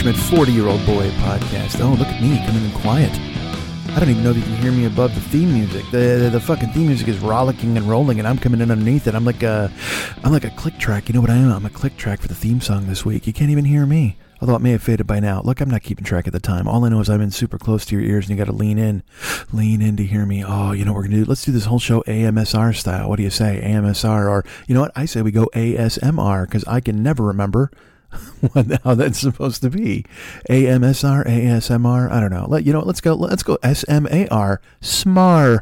Happening, 40 year old boy podcast. Oh, look at me coming in quiet. I don't even know if you can hear me above the theme music. The, the the fucking theme music is rollicking and rolling, and I'm coming in underneath it. I'm like a, I'm like a click track. You know what I am? I'm a click track for the theme song this week. You can't even hear me. Although it may have faded by now. Look, I'm not keeping track of the time. All I know is I'm in super close to your ears, and you got to lean in, lean in to hear me. Oh, you know what we're gonna do? Let's do this whole show AMSR style. What do you say, AMSR? Or you know what? I say we go ASMR because I can never remember what how that's supposed to be. AMSR, ASMR. I don't know. Let you know. Let's go. Let's go. SMAR. SMAR.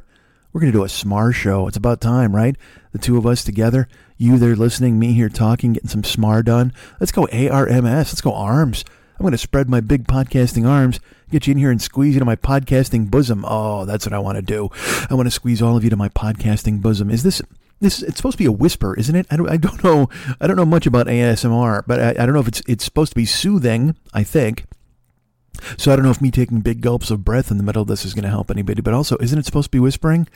We're gonna do a SMAR show. It's about time, right? The two of us together. You there listening, me here talking, getting some SMAR done. Let's go ARMS. Let's go arms. I'm going to spread my big podcasting arms, get you in here and squeeze you to my podcasting bosom. Oh, that's what I want to do. I want to squeeze all of you to my podcasting bosom. Is this this? It's supposed to be a whisper, isn't it? I don't, I don't know. I don't know much about ASMR, but I, I don't know if it's it's supposed to be soothing. I think. So I don't know if me taking big gulps of breath in the middle of this is going to help anybody. But also, isn't it supposed to be whispering?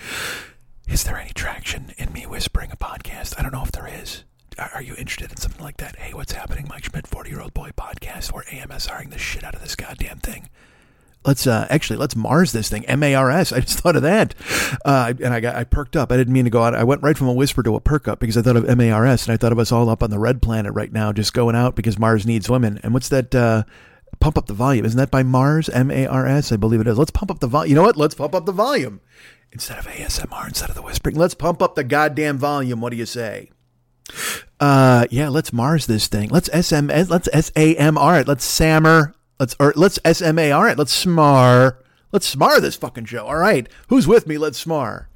Is there any traction in me whispering a podcast? I don't know if there is. Are you interested in something like that? Hey, what's happening? Mike Schmidt, 40 year old boy podcast. We're AMSRing the shit out of this goddamn thing. Let's uh, actually let's Mars this thing. M A R S. I just thought of that, uh, and I got I perked up. I didn't mean to go out. I went right from a whisper to a perk up because I thought of M A R S, and I thought of us all up on the red planet right now, just going out because Mars needs women. And what's that? Uh, pump up the volume. Isn't that by Mars? M A R S. I believe it is. Let's pump up the volume. You know what? Let's pump up the volume instead of ASMR, instead of the whispering. Let's pump up the goddamn volume. What do you say? Uh, yeah, let's Mars this thing. Let's SM, let's SAMR it. Let's SAMR. Let's, or let's SMAR it. Let's SMAR. Let's SMAR this fucking show. All right. Who's with me? Let's SMAR.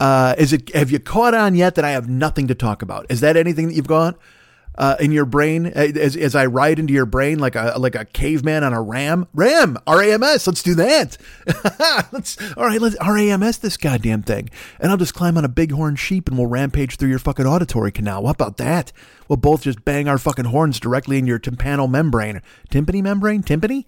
Uh, is it, have you caught on yet that I have nothing to talk about? Is that anything that you've got? Uh, in your brain, as, as I ride into your brain like a like a caveman on a ram, ram, RAMS. Let's do that. let's all right. Let's RAMS this goddamn thing, and I'll just climb on a bighorn sheep and we'll rampage through your fucking auditory canal. What about that? We'll both just bang our fucking horns directly in your tympanal membrane, timpani membrane, timpani,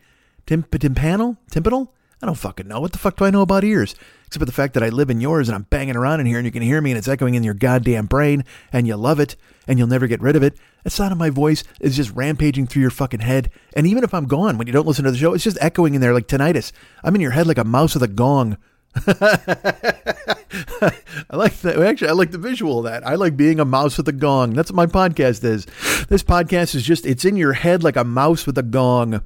Timp- tympanal, tympanal. I don't fucking know. What the fuck do I know about ears? Except for the fact that I live in yours and I'm banging around in here and you can hear me and it's echoing in your goddamn brain and you love it and you'll never get rid of it. That sound of my voice is just rampaging through your fucking head. And even if I'm gone, when you don't listen to the show, it's just echoing in there like tinnitus. I'm in your head like a mouse with a gong. I like that. Actually, I like the visual of that. I like being a mouse with a gong. That's what my podcast is. This podcast is just, it's in your head like a mouse with a gong.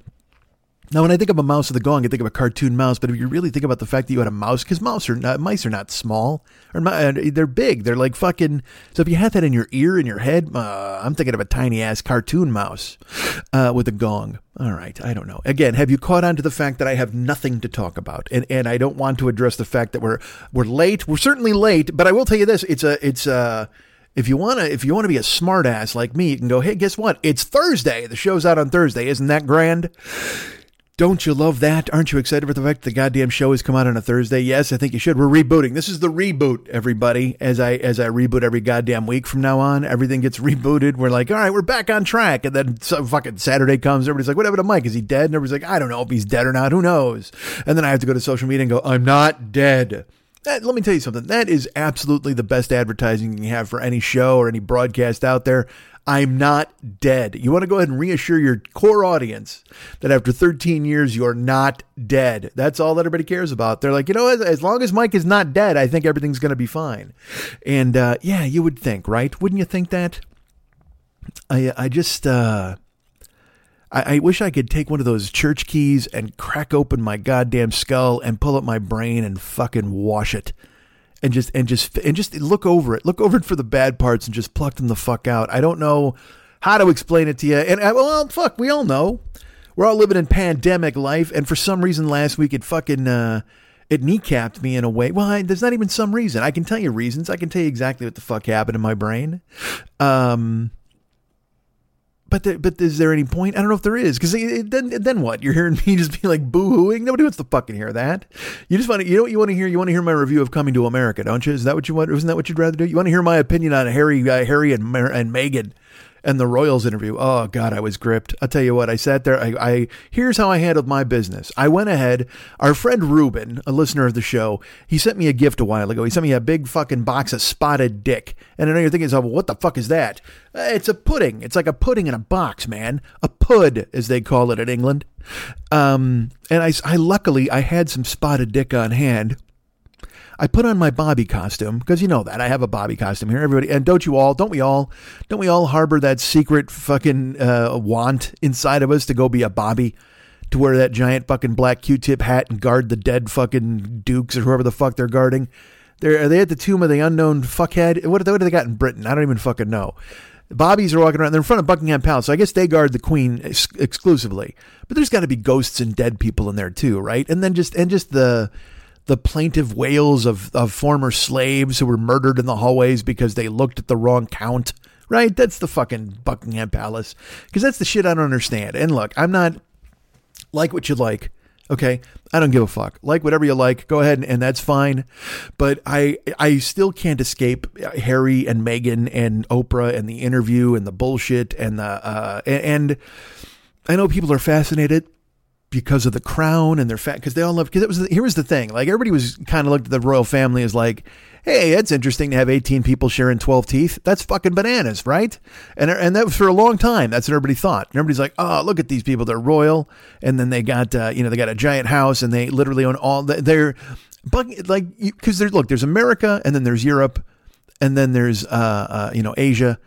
Now, when I think of a mouse with a gong, I think of a cartoon mouse. But if you really think about the fact that you had a mouse, because mouse are not, mice are not small, or they're big. They're like fucking. So if you had that in your ear, in your head, uh, I'm thinking of a tiny ass cartoon mouse uh, with a gong. All right, I don't know. Again, have you caught on to the fact that I have nothing to talk about, and and I don't want to address the fact that we're we're late. We're certainly late, but I will tell you this: it's a it's a if you wanna if you wanna be a smartass like me, you can go. Hey, guess what? It's Thursday. The show's out on Thursday. Isn't that grand? Don't you love that? Aren't you excited for the fact the goddamn show has come out on a Thursday? Yes, I think you should. We're rebooting. This is the reboot, everybody. As I as I reboot every goddamn week from now on, everything gets rebooted. We're like, all right, we're back on track. And then some fucking Saturday comes, everybody's like, what happened to Mike? Is he dead? And everybody's like, I don't know if he's dead or not. Who knows? And then I have to go to social media and go, I'm not dead. That, let me tell you something. That is absolutely the best advertising you have for any show or any broadcast out there. I'm not dead. You want to go ahead and reassure your core audience that after 13 years, you're not dead. That's all that everybody cares about. They're like, you know, as, as long as Mike is not dead, I think everything's going to be fine. And uh, yeah, you would think, right? Wouldn't you think that? I I just uh, I, I wish I could take one of those church keys and crack open my goddamn skull and pull up my brain and fucking wash it and just and just and just look over it. Look over it for the bad parts and just pluck them the fuck out. I don't know how to explain it to you. And uh, well, fuck, we all know we're all living in pandemic life, and for some reason last week it fucking uh, it kneecapped me in a way. Well, I, there's not even some reason. I can tell you reasons. I can tell you exactly what the fuck happened in my brain. Um, but there, but is there any point? I don't know if there is because then then what? You're hearing me just be like boo hooing. Nobody wants to fucking hear that. You just want to you know what you want to hear. You want to hear my review of Coming to America, don't you? Is that what you want? Isn't that what you'd rather do? You want to hear my opinion on Harry uh, Harry and and Meghan and the Royals interview. Oh God, I was gripped. I'll tell you what. I sat there. I, I here's how I handled my business. I went ahead. Our friend Ruben, a listener of the show, he sent me a gift a while ago. He sent me a big fucking box of spotted dick. And I know you're thinking, well, what the fuck is that? Uh, it's a pudding. It's like a pudding in a box, man. A pud, as they call it in England. Um, and I, I luckily I had some spotted dick on hand. I put on my Bobby costume because you know that I have a Bobby costume here. Everybody, and don't you all? Don't we all? Don't we all harbor that secret fucking uh, want inside of us to go be a Bobby? To wear that giant fucking black Q-tip hat and guard the dead fucking dukes or whoever the fuck they're guarding. They're, are they at the tomb of the unknown fuckhead? What, what do they got in Britain? I don't even fucking know. Bobbies are walking around. They're in front of Buckingham Palace, so I guess they guard the Queen ex- exclusively. But there's got to be ghosts and dead people in there too, right? And then just and just the the plaintive wails of, of former slaves who were murdered in the hallways because they looked at the wrong count. Right? That's the fucking Buckingham Palace. Because that's the shit I don't understand. And look, I'm not like what you like. Okay, I don't give a fuck. Like whatever you like, go ahead and, and, that's fine. But I I still can't escape Harry and Meghan and Oprah and the interview and the bullshit and the uh, and I know people are fascinated because of the crown and their fat because they all love because it was here was the thing like everybody was kind of looked at the royal family as like hey it's interesting to have 18 people sharing 12 teeth. That's fucking bananas right? And and that was for a long time. That's what everybody thought. And everybody's like oh look at these people. They're royal. And then they got uh, you know they got a giant house and they literally own all the, they're like because there's look there's America and then there's Europe and then there's uh, uh you know Asia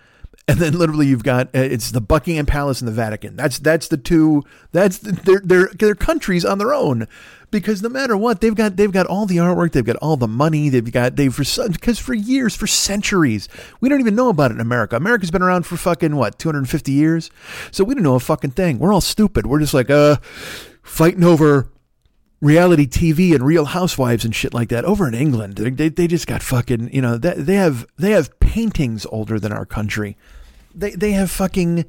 and then literally you've got uh, it's the Buckingham Palace and the Vatican. That's that's the two. That's the, they're they're they're countries on their own because no matter what they've got they've got all the artwork, they've got all the money, they've got they've for because for years for centuries we don't even know about it in America. America's been around for fucking what 250 years, so we don't know a fucking thing. We're all stupid. We're just like uh fighting over reality TV and Real Housewives and shit like that over in England. They, they just got fucking you know they, they have they have paintings older than our country. They they have fucking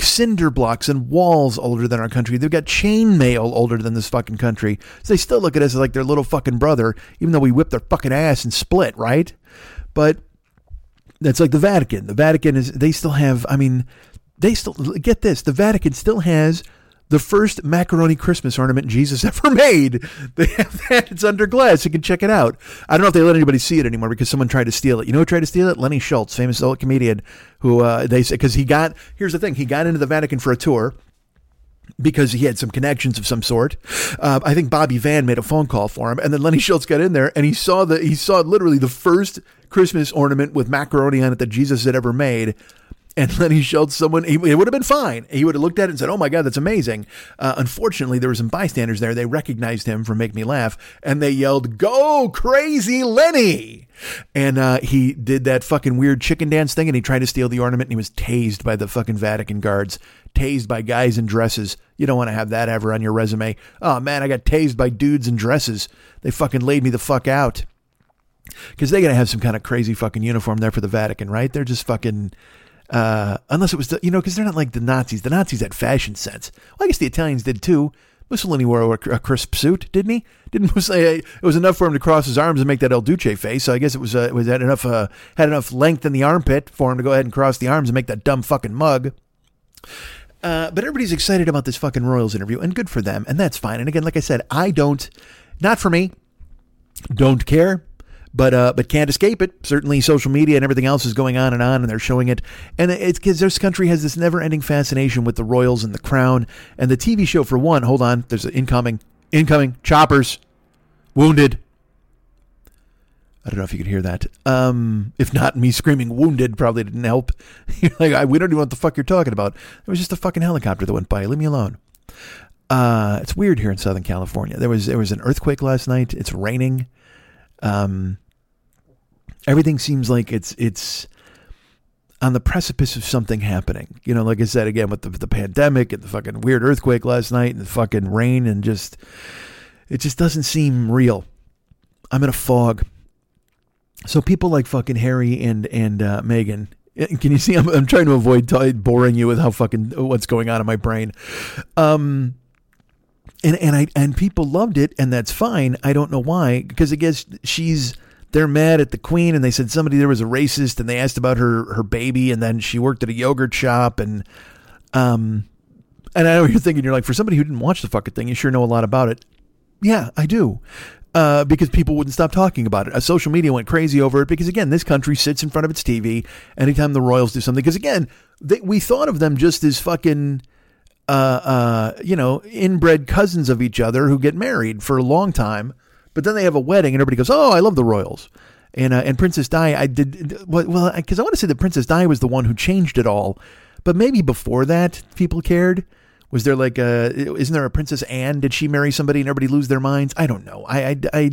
cinder blocks and walls older than our country. They've got chain mail older than this fucking country. So they still look at us like their little fucking brother, even though we whip their fucking ass and split, right? But that's like the Vatican. The Vatican is they still have. I mean, they still get this. The Vatican still has the first macaroni Christmas ornament Jesus ever made. They have that. It's under glass. You can check it out. I don't know if they let anybody see it anymore because someone tried to steal it. You know who tried to steal it? Lenny Schultz, famous old comedian, who uh, they said because he got. Here's the thing: he got into the Vatican for a tour because he had some connections of some sort. Uh, I think Bobby Van made a phone call for him, and then Lenny Schultz got in there and he saw the he saw literally the first Christmas ornament with macaroni on it that Jesus had ever made and Lenny showed someone, he, it would have been fine. He would have looked at it and said, Oh my God, that's amazing. Uh, unfortunately, there were some bystanders there. They recognized him for Make Me Laugh and they yelled, Go crazy Lenny. And uh, he did that fucking weird chicken dance thing and he tried to steal the ornament and he was tased by the fucking Vatican guards, tased by guys in dresses. You don't want to have that ever on your resume. Oh man, I got tased by dudes in dresses. They fucking laid me the fuck out. Because they got to have some kind of crazy fucking uniform there for the Vatican, right? They're just fucking uh, unless it was, the, you know, because they're not like the Nazis. The Nazis had fashion sense. Well, I guess the Italians did too, Mussolini wore a, crisp suit, didn't he? Didn't say it was enough for him to cross his arms and make that El Duce face? So I guess it was uh, it was had enough uh, had enough length in the armpit for him to go ahead and cross the arms and make that dumb fucking mug. Uh, but everybody's excited about this fucking Royals interview, and good for them, and that's fine. And again, like I said, I don't, not for me, don't care but uh, but can't escape it. Certainly, social media and everything else is going on and on, and they're showing it. And it's because this country has this never-ending fascination with the royals and the crown and the TV show. For one, hold on, there's an incoming, incoming choppers, wounded. I don't know if you could hear that. Um, if not, me screaming "wounded" probably didn't help. like, I, we don't even know what the fuck you're talking about. It was just a fucking helicopter that went by. Leave me alone. Uh, it's weird here in Southern California. There was there was an earthquake last night. It's raining. Um, everything seems like it's it's on the precipice of something happening. You know, like I said again with the, the pandemic and the fucking weird earthquake last night and the fucking rain and just it just doesn't seem real. I'm in a fog. So people like fucking Harry and and uh, Meghan. Can you see? I'm, I'm trying to avoid t- boring you with how fucking what's going on in my brain. Um, and and I and people loved it, and that's fine. I don't know why, because I guess she's they're mad at the queen and they said somebody there was a racist and they asked about her her baby and then she worked at a yogurt shop and um and I know you're thinking you're like for somebody who didn't watch the fucking thing you sure know a lot about it. Yeah, I do. Uh, because people wouldn't stop talking about it. Uh, social media went crazy over it because again, this country sits in front of its TV anytime the royals do something. Because again, they, we thought of them just as fucking uh, uh, you know, inbred cousins of each other who get married for a long time. But then they have a wedding, and everybody goes, "Oh, I love the royals." And uh, and Princess Di, I did well because I want to say that Princess Di was the one who changed it all, but maybe before that people cared. Was there like a isn't there a Princess Anne? Did she marry somebody and everybody lose their minds? I don't know. I I, I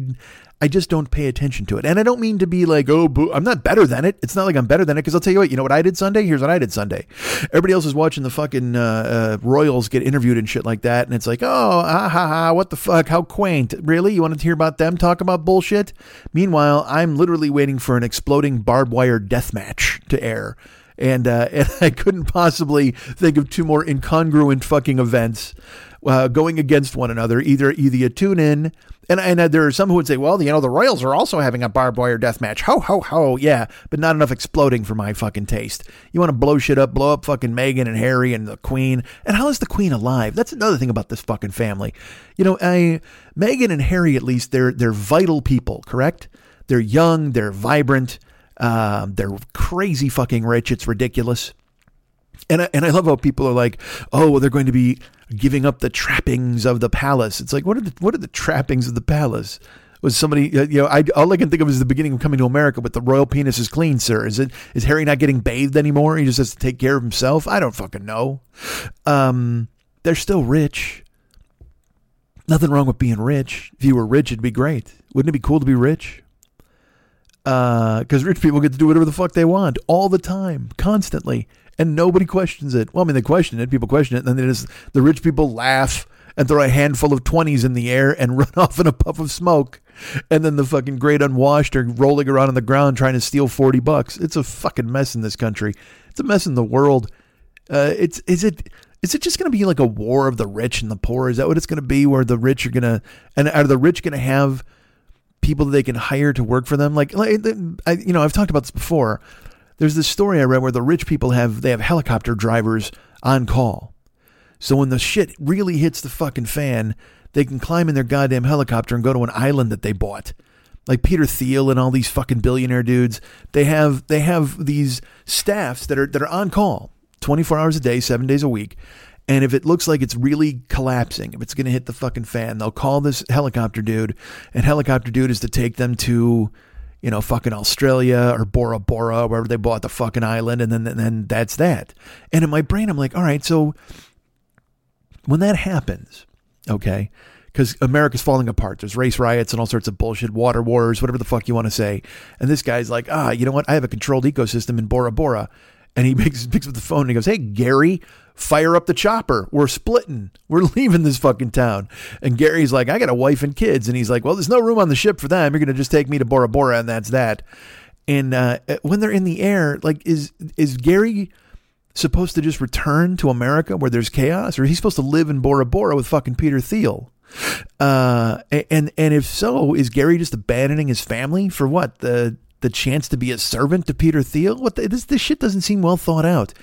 I just don't pay attention to it. And I don't mean to be like, oh, boo. I'm not better than it. It's not like I'm better than it because I'll tell you what, you know what I did Sunday? Here's what I did Sunday. Everybody else is watching the fucking uh, uh, Royals get interviewed and shit like that. And it's like, oh, ha ha ha, what the fuck? How quaint. Really? You wanted to hear about them talk about bullshit? Meanwhile, I'm literally waiting for an exploding barbed wire death match to air. And, uh, and I couldn't possibly think of two more incongruent fucking events uh, going against one another. Either either you tune in, and and uh, there are some who would say, well, you know, the Royals are also having a barbed wire death match. Ho ho ho, yeah, but not enough exploding for my fucking taste. You want to blow shit up, blow up fucking Megan and Harry and the Queen. And how is the Queen alive? That's another thing about this fucking family. You know, I Meghan and Harry at least they're they're vital people, correct? They're young, they're vibrant, uh, they're crazy fucking rich. It's ridiculous. And I, and I love how people are like, oh, well, they're going to be giving up the trappings of the palace. It's like, what are the what are the trappings of the palace? Was somebody, uh, you know, I, all I can think of is the beginning of coming to America, but the royal penis is clean, sir. Is it, is Harry not getting bathed anymore? He just has to take care of himself? I don't fucking know. Um, they're still rich. Nothing wrong with being rich. If you were rich, it'd be great. Wouldn't it be cool to be rich? Because uh, rich people get to do whatever the fuck they want all the time, constantly and nobody questions it. Well, I mean, they question it. People question it, and then just the rich people laugh and throw a handful of twenties in the air and run off in a puff of smoke. And then the fucking great unwashed are rolling around on the ground trying to steal forty bucks. It's a fucking mess in this country. It's a mess in the world. Uh, it's is it is it just going to be like a war of the rich and the poor? Is that what it's going to be? Where the rich are going to and are the rich going to have people that they can hire to work for them? Like, like I, you know, I've talked about this before. There's this story I read where the rich people have they have helicopter drivers on call. So when the shit really hits the fucking fan, they can climb in their goddamn helicopter and go to an island that they bought. Like Peter Thiel and all these fucking billionaire dudes, they have they have these staffs that are that are on call 24 hours a day, 7 days a week. And if it looks like it's really collapsing, if it's going to hit the fucking fan, they'll call this helicopter dude, and helicopter dude is to take them to you know, fucking Australia or Bora Bora, wherever they bought the fucking island, and then then that's that. And in my brain, I'm like, all right, so when that happens, okay, because America's falling apart. There's race riots and all sorts of bullshit, water wars, whatever the fuck you want to say. And this guy's like, ah, you know what? I have a controlled ecosystem in Bora Bora. And he picks, picks up the phone and he goes, hey, Gary, fire up the chopper. We're splitting. We're leaving this fucking town. And Gary's like, I got a wife and kids. And he's like, well, there's no room on the ship for them. You're going to just take me to Bora Bora and that's that. And uh, when they're in the air, like, is is Gary supposed to just return to America where there's chaos, or is he supposed to live in Bora Bora with fucking Peter Thiel? Uh, and and if so, is Gary just abandoning his family for what the the chance to be a servant to Peter Thiel? What the, this this shit doesn't seem well thought out.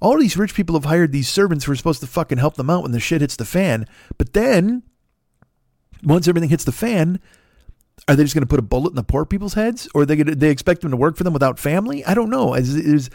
All these rich people have hired these servants who are supposed to fucking help them out when the shit hits the fan. But then, once everything hits the fan, are they just going to put a bullet in the poor people's heads, or are they gonna, they expect them to work for them without family? I don't know. Is, is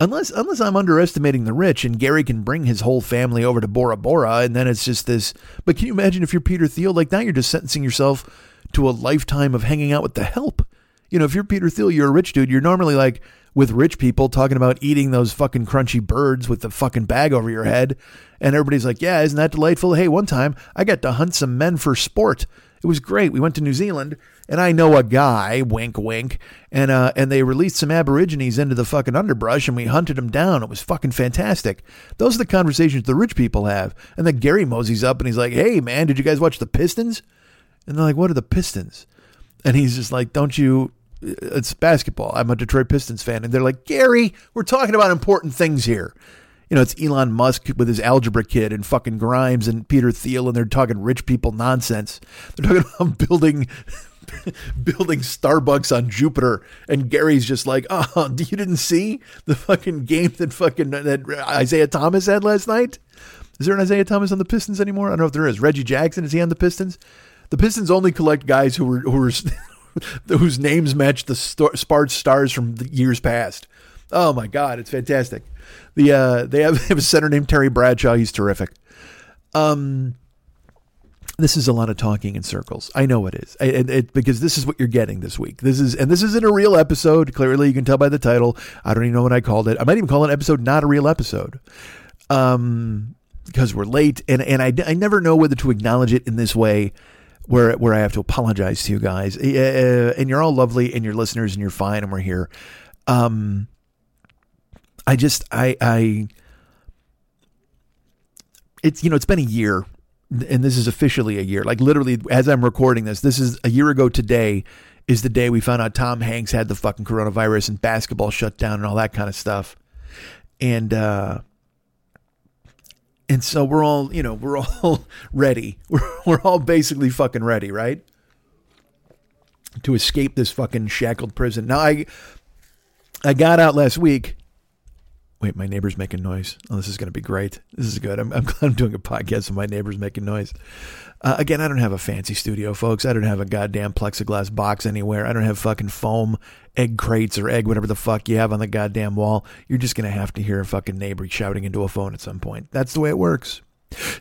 unless unless I'm underestimating the rich, and Gary can bring his whole family over to Bora Bora, and then it's just this. But can you imagine if you're Peter Thiel? Like now, you're just sentencing yourself to a lifetime of hanging out with the help. You know, if you're Peter Thiel, you're a rich dude. You're normally like with rich people talking about eating those fucking crunchy birds with the fucking bag over your head. And everybody's like, yeah, isn't that delightful? Hey, one time I got to hunt some men for sport. It was great. We went to New Zealand and I know a guy, wink, wink, and uh, and they released some Aborigines into the fucking underbrush, and we hunted them down. It was fucking fantastic. Those are the conversations the rich people have. And then Gary moseys up, and he's like, "Hey, man, did you guys watch the Pistons?" And they're like, "What are the Pistons?" And he's just like, "Don't you it's basketball. I'm a Detroit Pistons fan. And they're like, Gary, we're talking about important things here. You know, it's Elon Musk with his algebra kid and fucking Grimes and Peter Thiel, and they're talking rich people nonsense. They're talking about building building Starbucks on Jupiter, and Gary's just like, oh, you didn't see the fucking game that fucking that Isaiah Thomas had last night? Is there an Isaiah Thomas on the Pistons anymore? I don't know if there is. Reggie Jackson is he on the Pistons? The Pistons only collect guys who were who were whose names match the Sparks stars from the years past. Oh my God, it's fantastic. The uh, they, have, have a center named Terry Bradshaw. He's terrific. Um, this is a lot of talking in circles. I know it is, it, it, because this is what you're getting this week. This is, and this isn't a real episode. Clearly, you can tell by the title. I don't even know what I called it. I might even call it episode not a real episode, um, because we're late, and and I, I never know whether to acknowledge it in this way where where I have to apologize to you guys. Uh, and you're all lovely and you're listeners and you're fine and we're here. Um, I just I I it's you know it's been a year and this is officially a year. Like literally as I'm recording this, this is a year ago today is the day we found out Tom Hanks had the fucking coronavirus and basketball shut down and all that kind of stuff. And uh and so we're all, you know, we're all ready. We're, we're all basically fucking ready, right? To escape this fucking shackled prison. Now I I got out last week. Wait, my neighbor's making noise. Oh, this is going to be great. This is good. I'm, I'm glad I'm doing a podcast with my neighbor's making noise. Uh, again, I don't have a fancy studio, folks. I don't have a goddamn plexiglass box anywhere. I don't have fucking foam egg crates or egg whatever the fuck you have on the goddamn wall. You're just gonna have to hear a fucking neighbor shouting into a phone at some point. That's the way it works.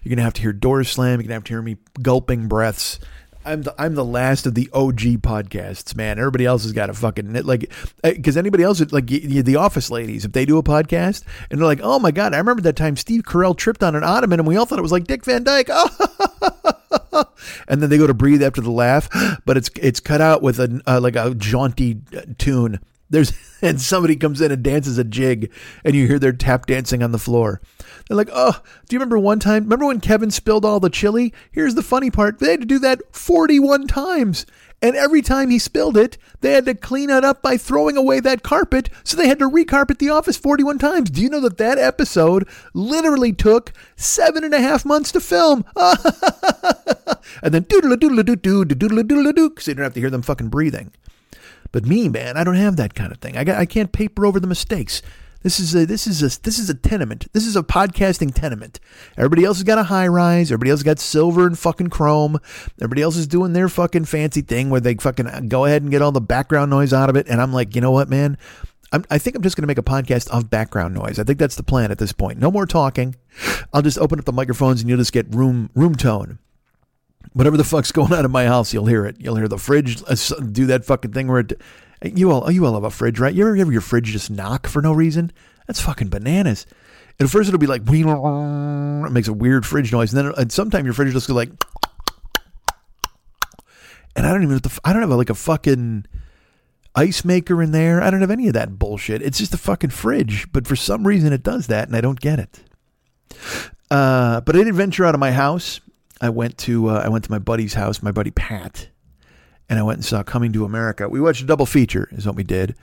You're gonna have to hear doors slam. You're gonna have to hear me gulping breaths. I'm the I'm the last of the OG podcasts, man. Everybody else has got a fucking like because uh, anybody else like the Office ladies, if they do a podcast and they're like, oh my god, I remember that time Steve Carell tripped on an ottoman and we all thought it was like Dick Van Dyke. Oh, and then they go to breathe after the laugh, but it's it's cut out with a uh, like a jaunty uh, tune. There's and somebody comes in and dances a jig, and you hear their tap dancing on the floor. They're like, oh, do you remember one time? Remember when Kevin spilled all the chili? Here's the funny part. They had to do that 41 times. And every time he spilled it, they had to clean it up by throwing away that carpet. So they had to recarpet the office 41 times. Do you know that that episode literally took seven and a half months to film? and then doodle doodle doo doo doodle doodle doo because they don't have to hear them fucking breathing. But me, man, I don't have that kind of thing. I got, I can't paper over the mistakes. This is a this is a this is a tenement. This is a podcasting tenement. Everybody else has got a high rise. Everybody else got silver and fucking chrome. Everybody else is doing their fucking fancy thing where they fucking go ahead and get all the background noise out of it. And I'm like, you know what, man? I'm, I think I'm just going to make a podcast of background noise. I think that's the plan at this point. No more talking. I'll just open up the microphones and you'll just get room room tone whatever the fuck's going on in my house, you'll hear it. You'll hear the fridge uh, do that fucking thing where it, you all you all have a fridge, right? You ever have your fridge just knock for no reason? That's fucking bananas. At first it'll be like it makes a weird fridge noise, and then and sometimes your fridge just goes like, and I don't even have the, I don't have a, like a fucking ice maker in there. I don't have any of that bullshit. It's just a fucking fridge, but for some reason it does that, and I don't get it. Uh, but I didn't venture out of my house. I went to uh, I went to my buddy's house, my buddy Pat, and I went and saw Coming to America. We watched a double feature, is what we did.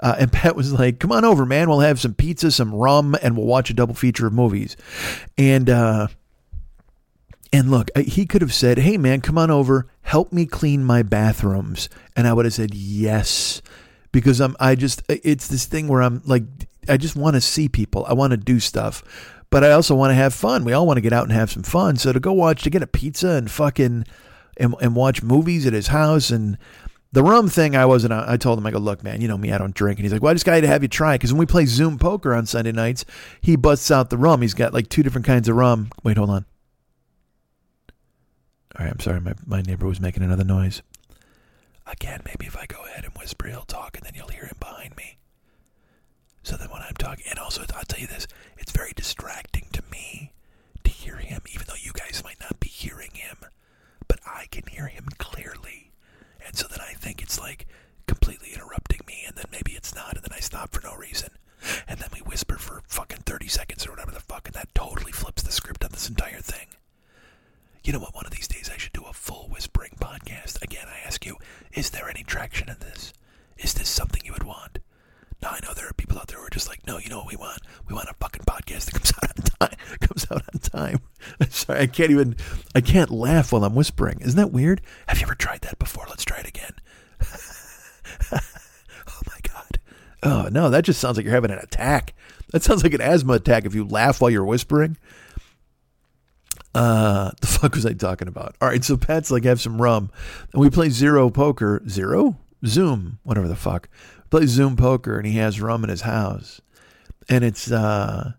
Uh, and Pat was like, "Come on over, man. We'll have some pizza, some rum, and we'll watch a double feature of movies." And uh, and look, I- he could have said, "Hey, man, come on over, help me clean my bathrooms," and I would have said yes, because I'm. I just it's this thing where I'm like, I just want to see people. I want to do stuff, but I also want to have fun. We all want to get out and have some fun. So to go watch, to get a pizza and fucking and, and watch movies at his house and. The rum thing, I wasn't. I told him, I go, look, man, you know me, I don't drink. And he's like, well, I just got to have you try because when we play Zoom poker on Sunday nights, he busts out the rum. He's got like two different kinds of rum. Wait, hold on. All right, I'm sorry. My, my neighbor was making another noise. Again, maybe if I go ahead and whisper, he'll talk, and then you'll hear him behind me. So then when I'm talking, and also I'll tell you this, very distracting to me to hear him, even though you guys might not be hearing him, but I can hear him clearly. And so then I think it's like completely interrupting me, and then maybe it's not, and then I stop for no reason. And then we whisper for fucking 30 seconds or whatever the fuck, and that totally flips the script on this entire thing. You know what? One of these days I should do a full whispering podcast. Again, I ask you, is there any traction in this? Is this something you would want? Now I know there are people out there who are just like, no, you know what we want? We want a fucking podcast that comes out on time. Comes out on time. Sorry, I can't even. I can't laugh while I'm whispering. Isn't that weird? Have you ever tried that before? Let's try it again. oh my god. Oh no, that just sounds like you're having an attack. That sounds like an asthma attack if you laugh while you're whispering. Uh, the fuck was I talking about? All right, so Pat's like, have some rum, and we play zero poker, zero Zoom, whatever the fuck. Play Zoom poker, and he has rum in his house, and it's uh,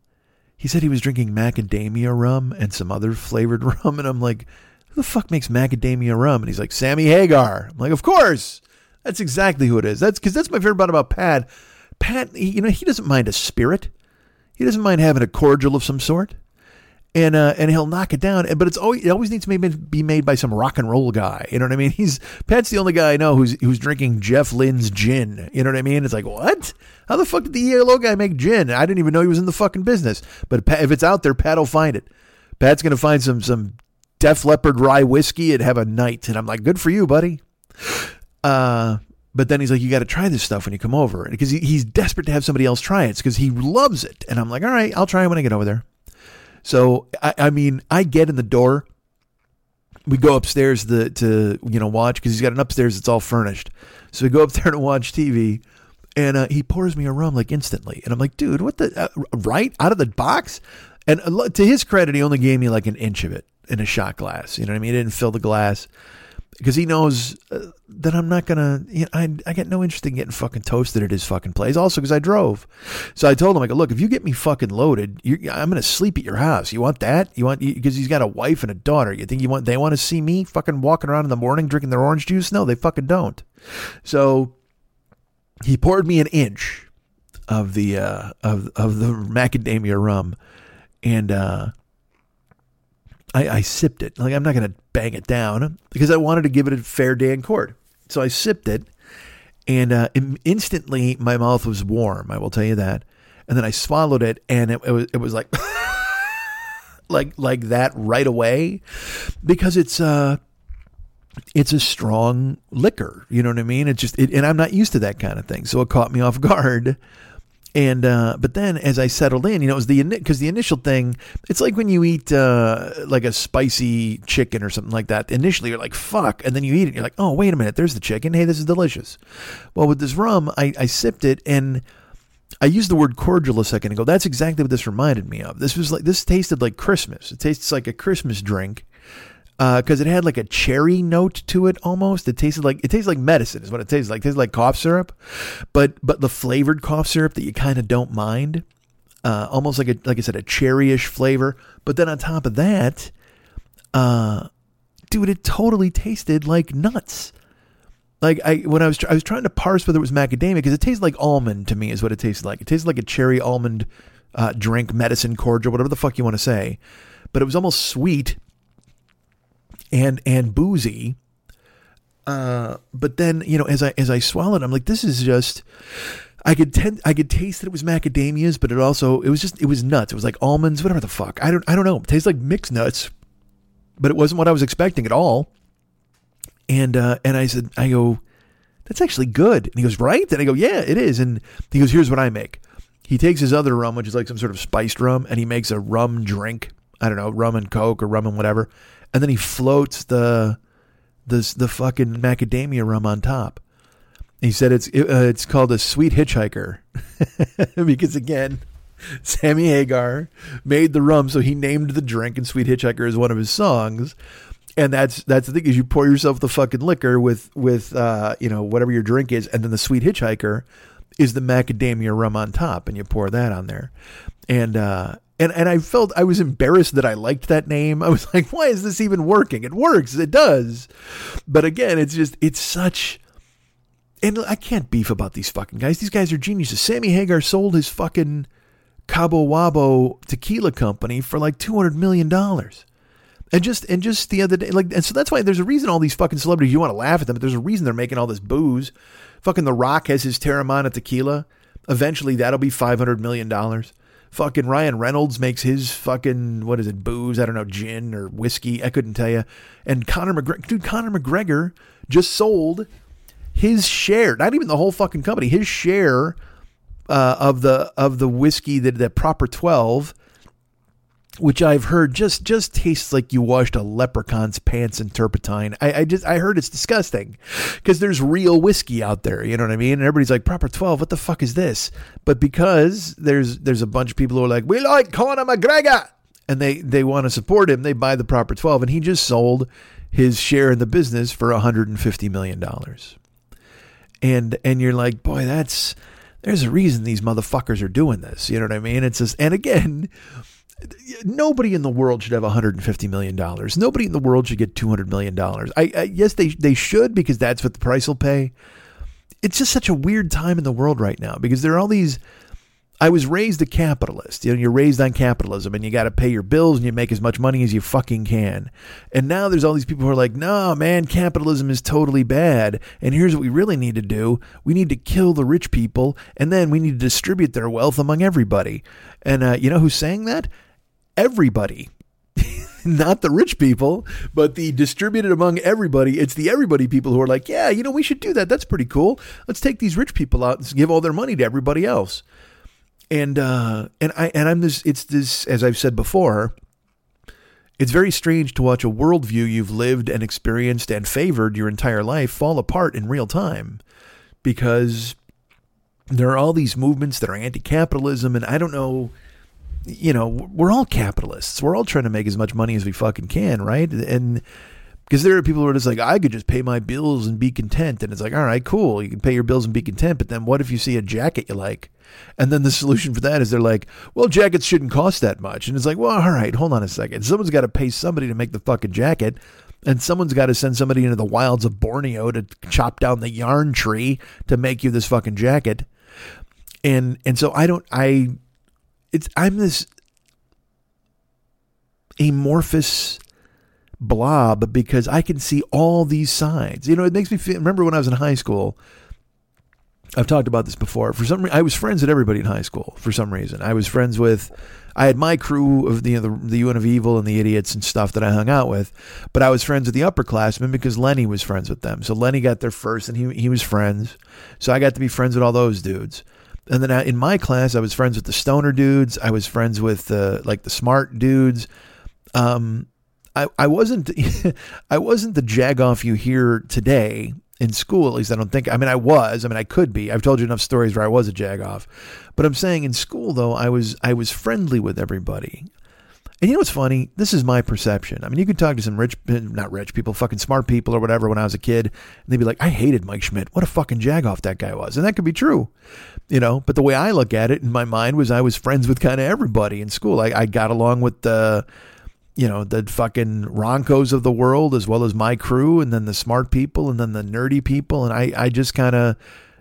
he said he was drinking macadamia rum and some other flavored rum, and I'm like, who the fuck makes macadamia rum? And he's like, Sammy Hagar. I'm like, of course, that's exactly who it is. That's because that's my favorite part about Pat. Pat, he, you know, he doesn't mind a spirit. He doesn't mind having a cordial of some sort and uh, and he'll knock it down. But it's always it always needs to be, made by some rock and roll guy. You know what I mean? He's Pat's the only guy I know who's who's drinking Jeff Lynne's gin. You know what I mean? It's like what? How the fuck did the ELO guy make gin? I didn't even know he was in the fucking business. But Pat, if it's out there, Pat will find it. Pat's gonna find some some Def Leppard rye whiskey and have a night. And I'm like, good for you, buddy. Uh. But then he's like, you got to try this stuff when you come over. Because he, he's desperate to have somebody else try it because he loves it. And I'm like, all right, I'll try it when I get over there. So I, I mean, I get in the door. We go upstairs to, to you know watch because he's got an upstairs that's all furnished. So we go up there to watch TV, and uh, he pours me a rum like instantly, and I'm like, dude, what the uh, right out of the box? And uh, to his credit, he only gave me like an inch of it in a shot glass. You know what I mean? He didn't fill the glass because he knows uh, that I'm not gonna. You know, I I get no interest in getting fucking toasted at his fucking place. Also, because I drove, so I told him I go, look, if you get me fucking loaded, I'm gonna sleep at your house. You want that? You want because he's got a wife and a daughter. You think you want they want to see me fucking walking around in the morning drinking their orange juice? No, they fucking don't. So he poured me an inch of the uh, of of the macadamia rum, and. uh I, I sipped it. Like I'm not going to bang it down because I wanted to give it a fair day in court. So I sipped it, and uh, instantly my mouth was warm. I will tell you that. And then I swallowed it, and it, it was it was like like like that right away because it's uh it's a strong liquor. You know what I mean? It's just it, and I'm not used to that kind of thing, so it caught me off guard. And uh, but then as I settled in, you know, it was the because the initial thing. It's like when you eat uh, like a spicy chicken or something like that. Initially, you're like fuck, and then you eat it. You're like, oh wait a minute, there's the chicken. Hey, this is delicious. Well, with this rum, I, I sipped it and. I used the word cordial a second ago. That's exactly what this reminded me of. This was like this tasted like Christmas. It tastes like a Christmas drink because uh, it had like a cherry note to it almost. It tasted like it tastes like medicine is what it tastes like. It tastes like cough syrup, but but the flavored cough syrup that you kind of don't mind, uh, almost like a like I said a cherryish flavor. But then on top of that, uh, dude, it totally tasted like nuts. Like I when I was I was trying to parse whether it was macadamia because it tastes like almond to me is what it tasted like. It tasted like a cherry almond uh, drink, medicine cordial, whatever the fuck you want to say. But it was almost sweet and and boozy. Uh, but then you know, as I as I swallowed, I'm like, this is just. I could tend, I could taste that it was macadamias, but it also it was just it was nuts. It was like almonds, whatever the fuck. I don't I don't know. It tastes like mixed nuts, but it wasn't what I was expecting at all. And uh, and I said, I go, that's actually good. And he goes, right? And I go, yeah, it is. And he goes, here's what I make. He takes his other rum, which is like some sort of spiced rum, and he makes a rum drink. I don't know, rum and coke or rum and whatever. And then he floats the the the fucking macadamia rum on top. He said it's it, uh, it's called a sweet hitchhiker because again, Sammy Hagar made the rum, so he named the drink, and Sweet Hitchhiker is one of his songs. And that's that's the thing is you pour yourself the fucking liquor with with uh, you know whatever your drink is, and then the Sweet Hitchhiker is the macadamia rum on top, and you pour that on there. And uh, and and I felt I was embarrassed that I liked that name. I was like, why is this even working? It works, it does. But again, it's just it's such. And I can't beef about these fucking guys. These guys are geniuses. Sammy Hagar sold his fucking Cabo Wabo tequila company for like two hundred million dollars. And just and just the other day, like, and so that's why there's a reason all these fucking celebrities you want to laugh at them, but there's a reason they're making all this booze. Fucking The Rock has his Teremana tequila. Eventually, that'll be five hundred million dollars. Fucking Ryan Reynolds makes his fucking what is it, booze? I don't know, gin or whiskey. I couldn't tell you. And Conor McGregor, dude, Conor McGregor just sold his share, not even the whole fucking company, his share uh, of the of the whiskey that that proper twelve, which I've heard just just tastes like you washed a leprechaun's pants in turpentine. I, I just I heard it's disgusting because there's real whiskey out there. You know what I mean? And everybody's like proper twelve. What the fuck is this? But because there's there's a bunch of people who are like we like Conor McGregor and they they want to support him, they buy the proper twelve, and he just sold his share in the business for 150 million dollars. And and you're like, boy, that's there's a reason these motherfuckers are doing this. You know what I mean? It's just, and again, nobody in the world should have 150 million dollars. Nobody in the world should get 200 million dollars. I, I yes, they they should because that's what the price will pay. It's just such a weird time in the world right now because there are all these I was raised a capitalist. You know, you're raised on capitalism and you got to pay your bills and you make as much money as you fucking can. And now there's all these people who are like, no, man, capitalism is totally bad. And here's what we really need to do we need to kill the rich people and then we need to distribute their wealth among everybody. And uh, you know who's saying that? Everybody. Not the rich people, but the distributed among everybody. It's the everybody people who are like, yeah, you know, we should do that. That's pretty cool. Let's take these rich people out and give all their money to everybody else and uh, and I and I'm this. It's this as I've said before. It's very strange to watch a worldview you've lived and experienced and favored your entire life fall apart in real time, because there are all these movements that are anti-capitalism, and I don't know. You know, we're all capitalists. We're all trying to make as much money as we fucking can, right? And because there are people who are just like, I could just pay my bills and be content. And it's like, all right, cool. You can pay your bills and be content. But then what if you see a jacket you like? And then the solution for that is they're like, well, jackets shouldn't cost that much. And it's like, well, all right, hold on a second. Someone's got to pay somebody to make the fucking jacket. And someone's got to send somebody into the wilds of Borneo to chop down the yarn tree to make you this fucking jacket. And and so I don't I it's I'm this amorphous blob because I can see all these sides. You know, it makes me feel. Remember when I was in high school? I've talked about this before. For some reason, I was friends with everybody in high school. For some reason, I was friends with. I had my crew of the the, the UN of Evil and the idiots and stuff that I hung out with, but I was friends with the upperclassmen because Lenny was friends with them. So Lenny got there first, and he he was friends. So I got to be friends with all those dudes. And then I, in my class, I was friends with the stoner dudes. I was friends with the like the smart dudes. Um, I, I wasn't I wasn't the jagoff you hear today in school. At least I don't think. I mean, I was. I mean, I could be. I've told you enough stories where I was a jagoff, but I'm saying in school though, I was I was friendly with everybody. And you know what's funny? This is my perception. I mean, you could talk to some rich, not rich people, fucking smart people or whatever when I was a kid, and they'd be like, I hated Mike Schmidt. What a fucking jagoff that guy was. And that could be true, you know. But the way I look at it in my mind was I was friends with kind of everybody in school. I, I got along with the you know, the fucking Roncos of the world, as well as my crew, and then the smart people, and then the nerdy people. And I, I just kind of,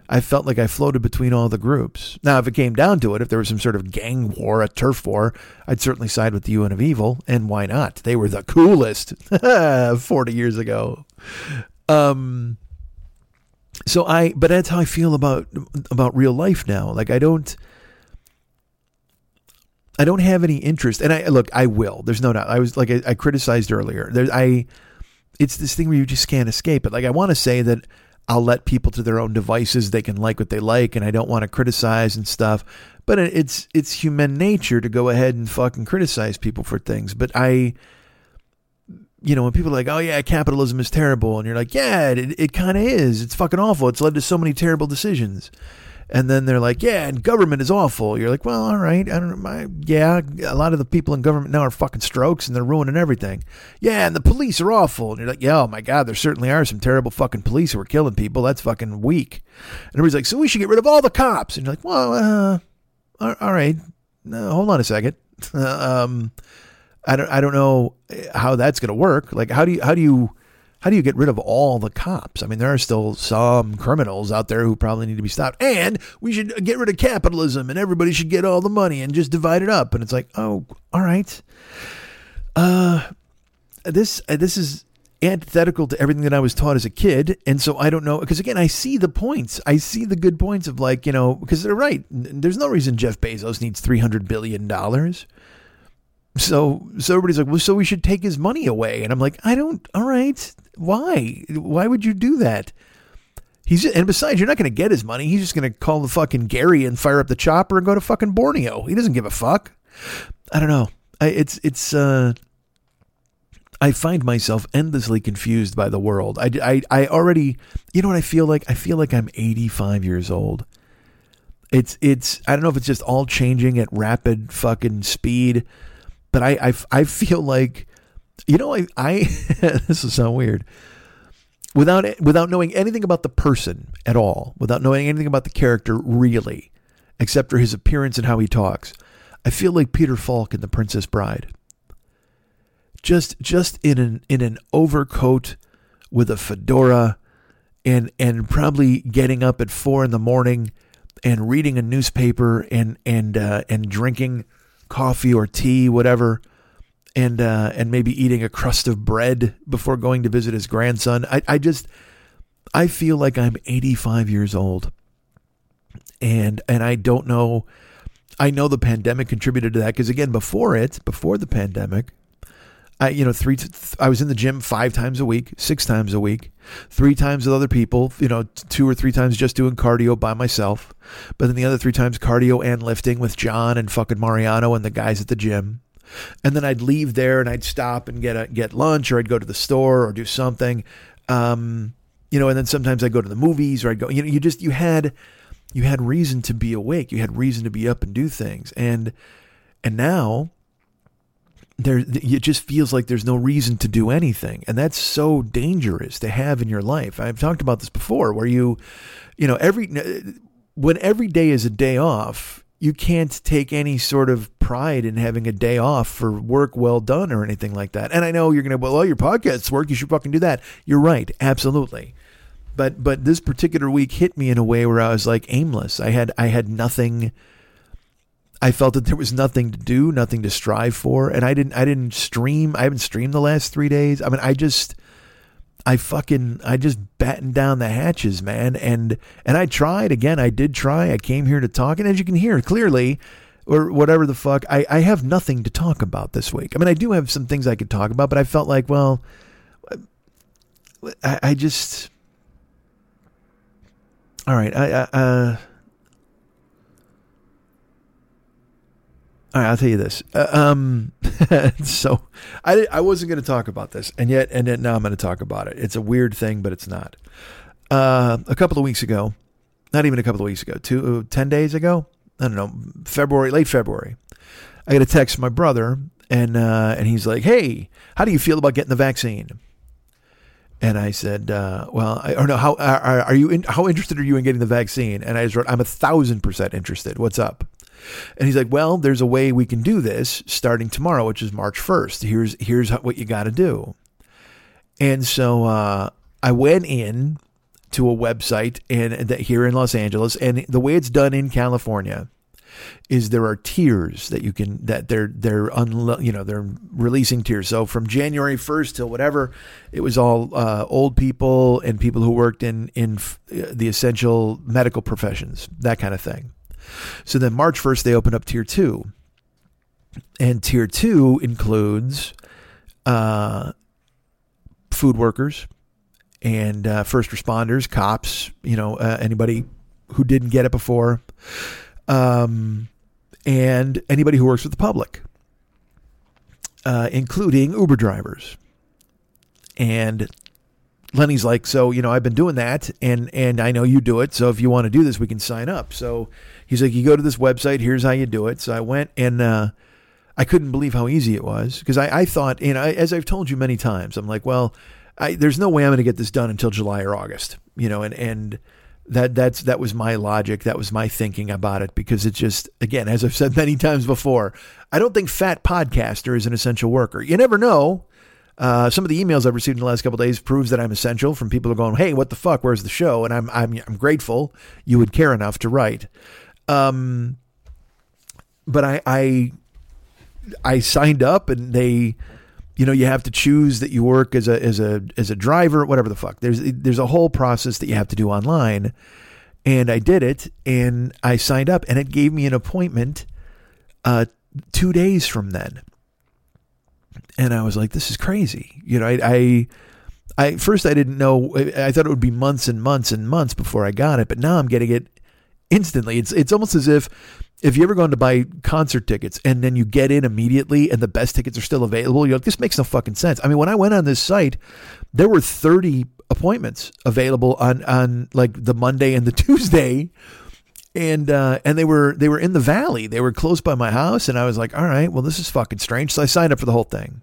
I felt like I floated between all the groups. Now, if it came down to it, if there was some sort of gang war, a turf war, I'd certainly side with the UN of Evil. And why not? They were the coolest 40 years ago. Um, so I, but that's how I feel about, about real life now. Like, I don't, I don't have any interest, and I look. I will. There's no doubt. I was like I, I criticized earlier. There, I. It's this thing where you just can't escape it. Like I want to say that I'll let people to their own devices. They can like what they like, and I don't want to criticize and stuff. But it's it's human nature to go ahead and fucking criticize people for things. But I, you know, when people are like, "Oh yeah, capitalism is terrible," and you're like, "Yeah, it, it kind of is. It's fucking awful. It's led to so many terrible decisions." And then they're like, "Yeah, and government is awful." You're like, "Well, all right. I don't. My, yeah, a lot of the people in government now are fucking strokes, and they're ruining everything." Yeah, and the police are awful. And you're like, "Yeah, oh my god, there certainly are some terrible fucking police who are killing people. That's fucking weak." And everybody's like, "So we should get rid of all the cops?" And you're like, "Well, uh, all- all right. No, hold on a second. um, I don't I don't know how that's going to work. Like how do you how do you how do you get rid of all the cops? I mean, there are still some criminals out there who probably need to be stopped. And we should get rid of capitalism and everybody should get all the money and just divide it up. And it's like, "Oh, all right. Uh this uh, this is antithetical to everything that I was taught as a kid, and so I don't know because again, I see the points. I see the good points of like you know because they're right. There's no reason Jeff Bezos needs three hundred billion dollars. So so everybody's like, well, so we should take his money away, and I'm like, I don't. All right, why? Why would you do that? He's and besides, you're not going to get his money. He's just going to call the fucking Gary and fire up the chopper and go to fucking Borneo. He doesn't give a fuck. I don't know. I, it's it's. uh I find myself endlessly confused by the world. I, I, I already, you know what I feel like? I feel like I'm 85 years old. It's, it's, I don't know if it's just all changing at rapid fucking speed, but I, I, I feel like, you know, I, I, this is so weird. Without, without knowing anything about the person at all, without knowing anything about the character really, except for his appearance and how he talks, I feel like Peter Falk in The Princess Bride just just in an in an overcoat with a fedora and and probably getting up at four in the morning and reading a newspaper and and uh, and drinking coffee or tea whatever and uh, and maybe eating a crust of bread before going to visit his grandson. I, I just I feel like I'm 85 years old. And and I don't know I know the pandemic contributed to that because again before it before the pandemic I, you know, three. I was in the gym five times a week, six times a week, three times with other people. You know, two or three times just doing cardio by myself, but then the other three times cardio and lifting with John and fucking Mariano and the guys at the gym. And then I'd leave there and I'd stop and get a, get lunch or I'd go to the store or do something. Um, you know, and then sometimes I'd go to the movies or I'd go. You know, you just you had you had reason to be awake. You had reason to be up and do things. And and now there it just feels like there's no reason to do anything and that's so dangerous to have in your life. I've talked about this before where you you know every when every day is a day off you can't take any sort of pride in having a day off for work well done or anything like that. And i know you're gonna well your podcast's work you should fucking do that. You're right absolutely. But but this particular week hit me in a way where i was like aimless. I had i had nothing I felt that there was nothing to do, nothing to strive for, and I didn't. I didn't stream. I haven't streamed the last three days. I mean, I just, I fucking, I just battened down the hatches, man. And and I tried again. I did try. I came here to talk, and as you can hear clearly, or whatever the fuck, I I have nothing to talk about this week. I mean, I do have some things I could talk about, but I felt like, well, I, I just, all right, I, I uh. I'll tell you this. Uh, um, so I I wasn't going to talk about this, and yet and yet now I'm going to talk about it. It's a weird thing, but it's not. Uh, a couple of weeks ago, not even a couple of weeks ago, two uh, ten days ago, I don't know, February, late February, I got a text from my brother, and uh, and he's like, "Hey, how do you feel about getting the vaccine?" And I said, uh, "Well, I or no, how are, are you? In, how interested are you in getting the vaccine?" And I just wrote, "I'm a thousand percent interested. What's up?" And he's like, "Well, there's a way we can do this starting tomorrow, which is March 1st. Here's here's what you got to do." And so uh, I went in to a website and that here in Los Angeles, and the way it's done in California is there are tiers that you can that they're they're unlo- you know they're releasing tiers. So from January 1st till whatever, it was all uh, old people and people who worked in in f- the essential medical professions, that kind of thing. So then March 1st, they open up tier two. And tier two includes uh, food workers and uh, first responders, cops, you know, uh, anybody who didn't get it before, um, and anybody who works with the public, uh, including Uber drivers. And Lenny's like, so you know, I've been doing that, and and I know you do it. So if you want to do this, we can sign up. So he's like, you go to this website. Here's how you do it. So I went, and uh, I couldn't believe how easy it was because I, I thought, I, as I've told you many times, I'm like, well, I, there's no way I'm going to get this done until July or August, you know, and and that that's that was my logic, that was my thinking about it because it's just again, as I've said many times before, I don't think fat podcaster is an essential worker. You never know. Uh, some of the emails I've received in the last couple days proves that I'm essential from people who are going, "Hey, what the fuck? Where's the show?" And I'm I'm I'm grateful you would care enough to write. Um, but I I I signed up and they you know you have to choose that you work as a as a as a driver whatever the fuck. There's there's a whole process that you have to do online. And I did it and I signed up and it gave me an appointment uh 2 days from then. And I was like this is crazy. You know I I I first I didn't know I thought it would be months and months and months before I got it but now I'm getting it instantly it's it's almost as if if you ever gone to buy concert tickets and then you get in immediately and the best tickets are still available, you're like, this makes no fucking sense. I mean, when I went on this site, there were 30 appointments available on, on like the Monday and the Tuesday. And uh, and they were they were in the valley. They were close by my house, and I was like, all right, well, this is fucking strange. So I signed up for the whole thing.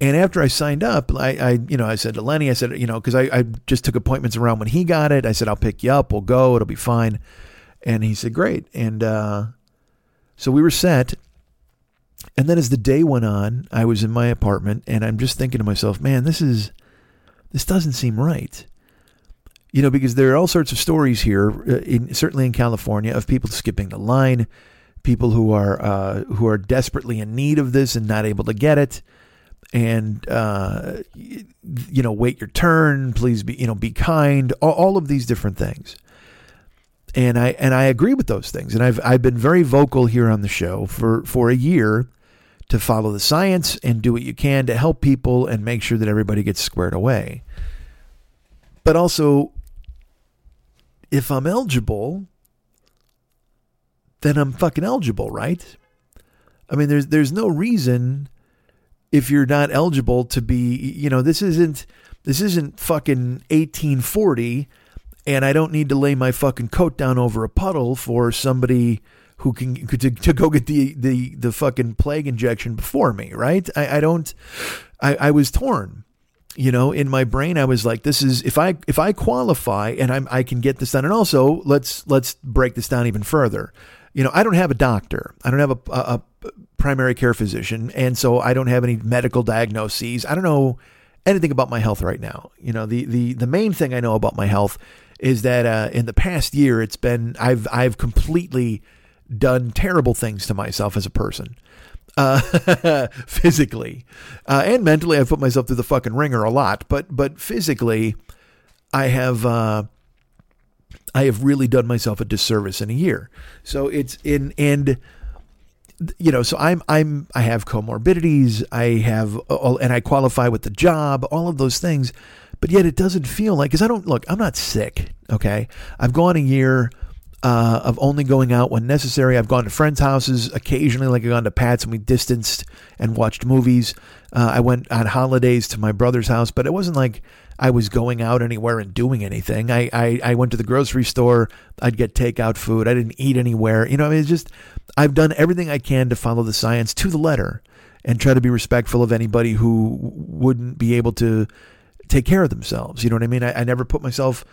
And after I signed up, I, I you know I said to Lenny, I said, you know, because I, I just took appointments around when he got it. I said, I'll pick you up. We'll go. It'll be fine. And he said, Great. And uh, so we were set. And then as the day went on, I was in my apartment and I'm just thinking to myself, man, this is, this doesn't seem right. You know, because there are all sorts of stories here, uh, in, certainly in California, of people skipping the line, people who are uh, who are desperately in need of this and not able to get it, and uh, you know, wait your turn, please be you know, be kind, all, all of these different things and I and I agree with those things. And I've I've been very vocal here on the show for for a year to follow the science and do what you can to help people and make sure that everybody gets squared away. But also if I'm eligible, then I'm fucking eligible, right? I mean there's there's no reason if you're not eligible to be, you know, this isn't this isn't fucking 1840 and I don't need to lay my fucking coat down over a puddle for somebody who can to, to go get the, the the fucking plague injection before me, right? I, I don't. I, I was torn. You know, in my brain, I was like, "This is if I if I qualify and I'm I can get this done." And also, let's let's break this down even further. You know, I don't have a doctor. I don't have a, a, a primary care physician, and so I don't have any medical diagnoses. I don't know anything about my health right now. You know, the the the main thing I know about my health is that uh, in the past year, it's been I've I've completely done terrible things to myself as a person. Uh, physically uh, and mentally, I've put myself through the fucking ringer a lot. But but physically, I have uh, I have really done myself a disservice in a year. So it's in and you know, so I'm I'm I have comorbidities. I have and I qualify with the job. All of those things but yet it doesn't feel like because I don't look. I'm not sick. Okay, I've gone a year. Uh, of only going out when necessary. I've gone to friends' houses occasionally, like I've gone to Pat's and we distanced and watched movies. Uh, I went on holidays to my brother's house, but it wasn't like I was going out anywhere and doing anything. I, I, I went to the grocery store. I'd get takeout food. I didn't eat anywhere. You know, I mean, it's just, I've done everything I can to follow the science to the letter and try to be respectful of anybody who wouldn't be able to take care of themselves. You know what I mean? I, I never put myself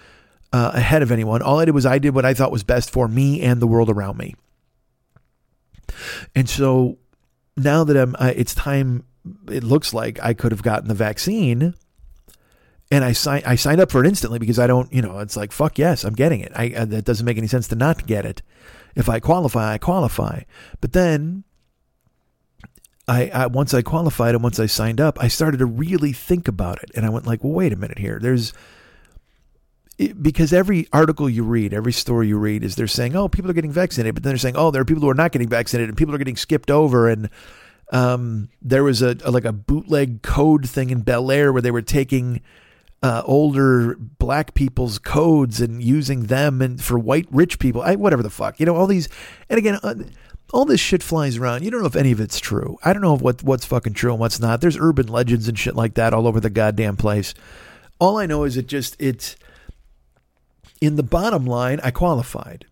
uh, ahead of anyone. All I did was I did what I thought was best for me and the world around me. And so now that I'm, uh, it's time. It looks like I could have gotten the vaccine, and I signed. I signed up for it instantly because I don't. You know, it's like fuck yes, I'm getting it. I uh, that doesn't make any sense to not get it. If I qualify, I qualify. But then I, I, once I qualified and once I signed up, I started to really think about it, and I went like, well, wait a minute here. There's because every article you read, every story you read, is they're saying, oh, people are getting vaccinated, but then they're saying, oh, there are people who are not getting vaccinated, and people are getting skipped over, and um, there was a, a, like a bootleg code thing in Bel Air where they were taking uh, older black people's codes and using them and for white rich people, I, whatever the fuck, you know, all these, and again, uh, all this shit flies around. You don't know if any of it's true. I don't know what what's fucking true and what's not. There's urban legends and shit like that all over the goddamn place. All I know is it just it's in the bottom line. I qualified,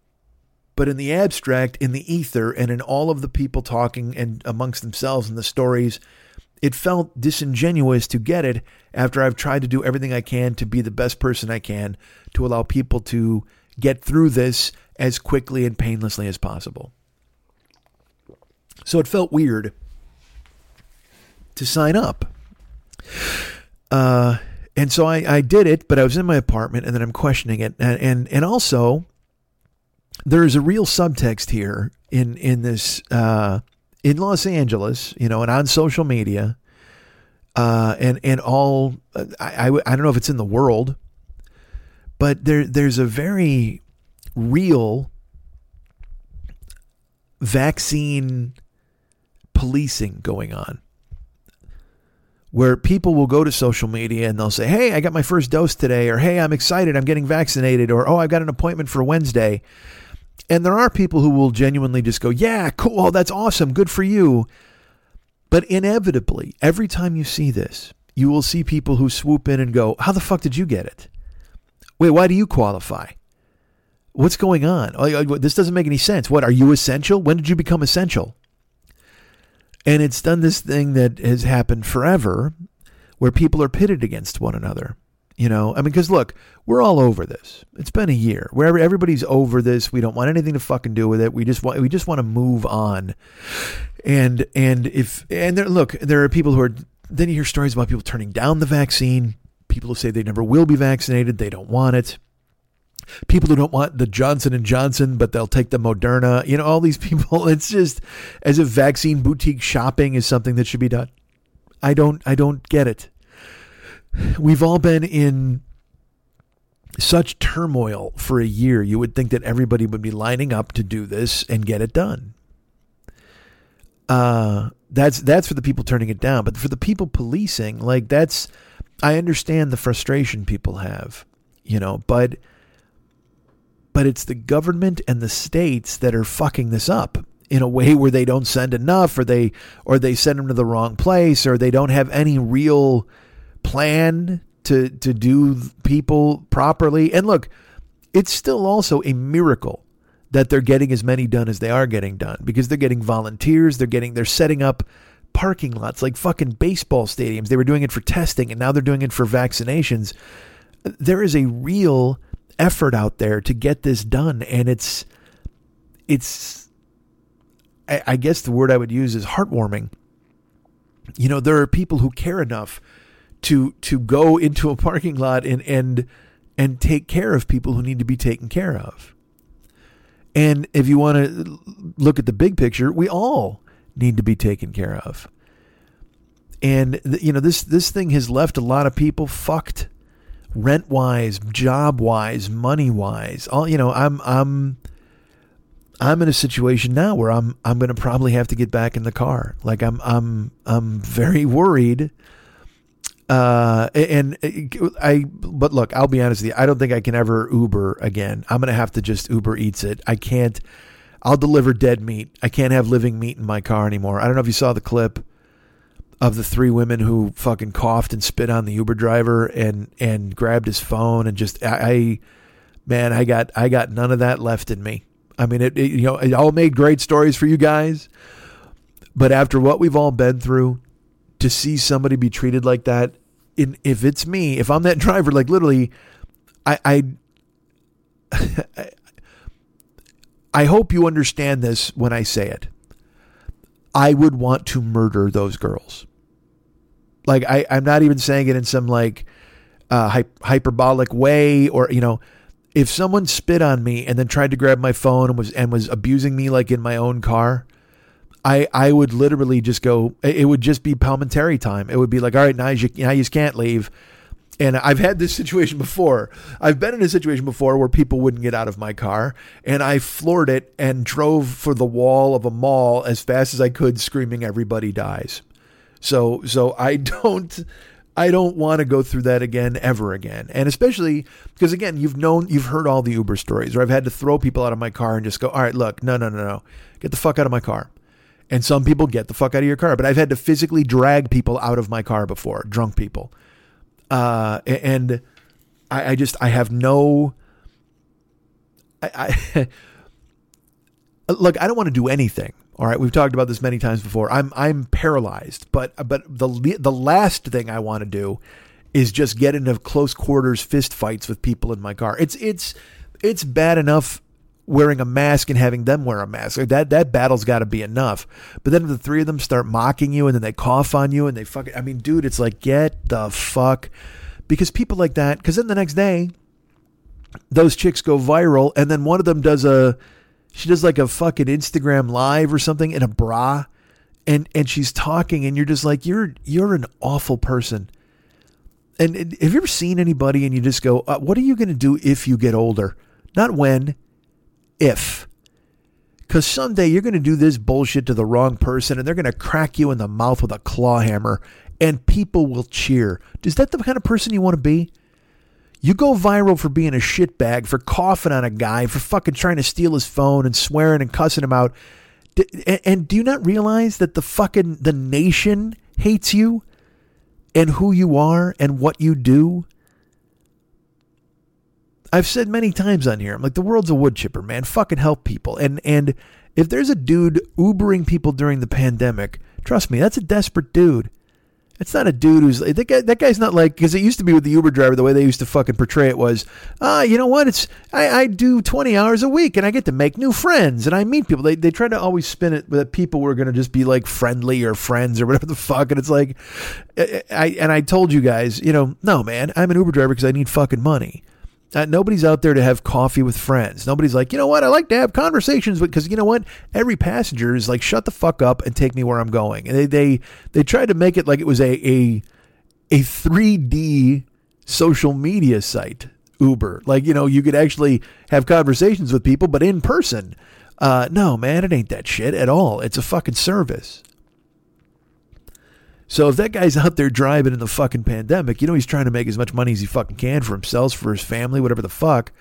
but in the abstract, in the ether, and in all of the people talking and amongst themselves and the stories, it felt disingenuous to get it after I've tried to do everything I can to be the best person I can to allow people to get through this as quickly and painlessly as possible. So it felt weird to sign up. Uh, and so I, I did it, but I was in my apartment and then I'm questioning it. And, and, and also, there is a real subtext here in, in this, uh, in Los Angeles, you know, and on social media, uh, and, and all, I, I, I don't know if it's in the world, but there, there's a very real vaccine policing going on where people will go to social media and they'll say, Hey, I got my first dose today, or Hey, I'm excited, I'm getting vaccinated, or Oh, I've got an appointment for Wednesday. And there are people who will genuinely just go, Yeah, cool, that's awesome, good for you. But inevitably, every time you see this, you will see people who swoop in and go, How the fuck did you get it? Wait, why do you qualify? What's going on? This doesn't make any sense. What, are you essential? When did you become essential? And it's done this thing that has happened forever where people are pitted against one another. You know, I mean, because look, we're all over this. It's been a year where everybody's over this. We don't want anything to fucking do with it. We just want we just want to move on. And and if and there, look, there are people who are. Then you hear stories about people turning down the vaccine. People who say they never will be vaccinated. They don't want it people who don't want the Johnson and Johnson, but they'll take the Moderna. You know, all these people. It's just as if vaccine boutique shopping is something that should be done. I don't. I don't get it. We've all been in such turmoil for a year. You would think that everybody would be lining up to do this and get it done. Uh, that's that's for the people turning it down, but for the people policing, like that's. I understand the frustration people have, you know, but but it's the government and the states that are fucking this up in a way where they don't send enough or they or they send them to the wrong place or they don't have any real plan to to do people properly. And look it's still also a miracle that they're getting as many done as they are getting done because they're getting volunteers they're getting they're setting up parking lots like fucking baseball stadiums. They were doing it for testing and now they're doing it for vaccinations. There is a real effort out there to get this done and it's it's I, I guess the word I would use is heartwarming. You know, there are people who care enough to to go into a parking lot and and and take care of people who need to be taken care of. And if you want to look at the big picture, we all need to be taken care of. And you know, this this thing has left a lot of people fucked rent wise, job wise, money wise. All you know, I'm I'm I'm in a situation now where I'm I'm going to probably have to get back in the car. Like I'm I'm I'm very worried. Uh, and I, but look, I'll be honest with you. I don't think I can ever Uber again. I'm going to have to just Uber Eats it. I can't. I'll deliver dead meat. I can't have living meat in my car anymore. I don't know if you saw the clip of the three women who fucking coughed and spit on the Uber driver and and grabbed his phone and just I, I man I got I got none of that left in me. I mean it, it you know it all made great stories for you guys, but after what we've all been through, to see somebody be treated like that, in if it's me, if I'm that driver, like literally, I I I hope you understand this when I say it. I would want to murder those girls. Like I, I'm not even saying it in some like uh, hyperbolic way, or you know, if someone spit on me and then tried to grab my phone and was and was abusing me like in my own car, I I would literally just go. It would just be parliamentary time. It would be like, all right, now you now you can't leave. And I've had this situation before. I've been in a situation before where people wouldn't get out of my car, and I floored it and drove for the wall of a mall as fast as I could, screaming, "Everybody dies!" So, so I don't. I don't want to go through that again ever again. And especially because again, you've known you've heard all the Uber stories where I've had to throw people out of my car and just go, "All right, look, no, no, no, no. Get the fuck out of my car." And some people get the fuck out of your car, but I've had to physically drag people out of my car before, drunk people. Uh, and I, I just I have no I, I look, I don't want to do anything. All right, we've talked about this many times before. I'm I'm paralyzed, but but the the last thing I want to do is just get into close quarters fist fights with people in my car. It's it's it's bad enough wearing a mask and having them wear a mask. Like that that battle's got to be enough. But then the three of them start mocking you and then they cough on you and they fuck I mean, dude, it's like get the fuck because people like that cuz then the next day those chicks go viral and then one of them does a she does like a fucking Instagram live or something in a bra and and she's talking and you're just like you're you're an awful person. And, and have you ever seen anybody and you just go, uh, what are you going to do if you get older? Not when, if. Because someday you're going to do this bullshit to the wrong person and they're going to crack you in the mouth with a claw hammer and people will cheer. Is that the kind of person you want to be? You go viral for being a shitbag, for coughing on a guy, for fucking trying to steal his phone and swearing and cussing him out. And do you not realize that the fucking the nation hates you and who you are and what you do? I've said many times on here, I'm like the world's a wood chipper, man. Fucking help people. And and if there's a dude Ubering people during the pandemic, trust me, that's a desperate dude. It's not a dude who's that guy. That guy's not like because it used to be with the Uber driver. The way they used to fucking portray it was, ah, uh, you know what? It's I, I do twenty hours a week and I get to make new friends and I meet people. They they try to always spin it that people were going to just be like friendly or friends or whatever the fuck. And it's like, I and I told you guys, you know, no man, I'm an Uber driver because I need fucking money. Uh, nobody's out there to have coffee with friends. Nobody's like, you know what? I like to have conversations because you know what? Every passenger is like, shut the fuck up and take me where I'm going. And they they they tried to make it like it was a a a 3D social media site. Uber, like you know, you could actually have conversations with people, but in person. Uh, no, man, it ain't that shit at all. It's a fucking service. So if that guy's out there driving in the fucking pandemic, you know he's trying to make as much money as he fucking can for himself, for his family, whatever the fuck.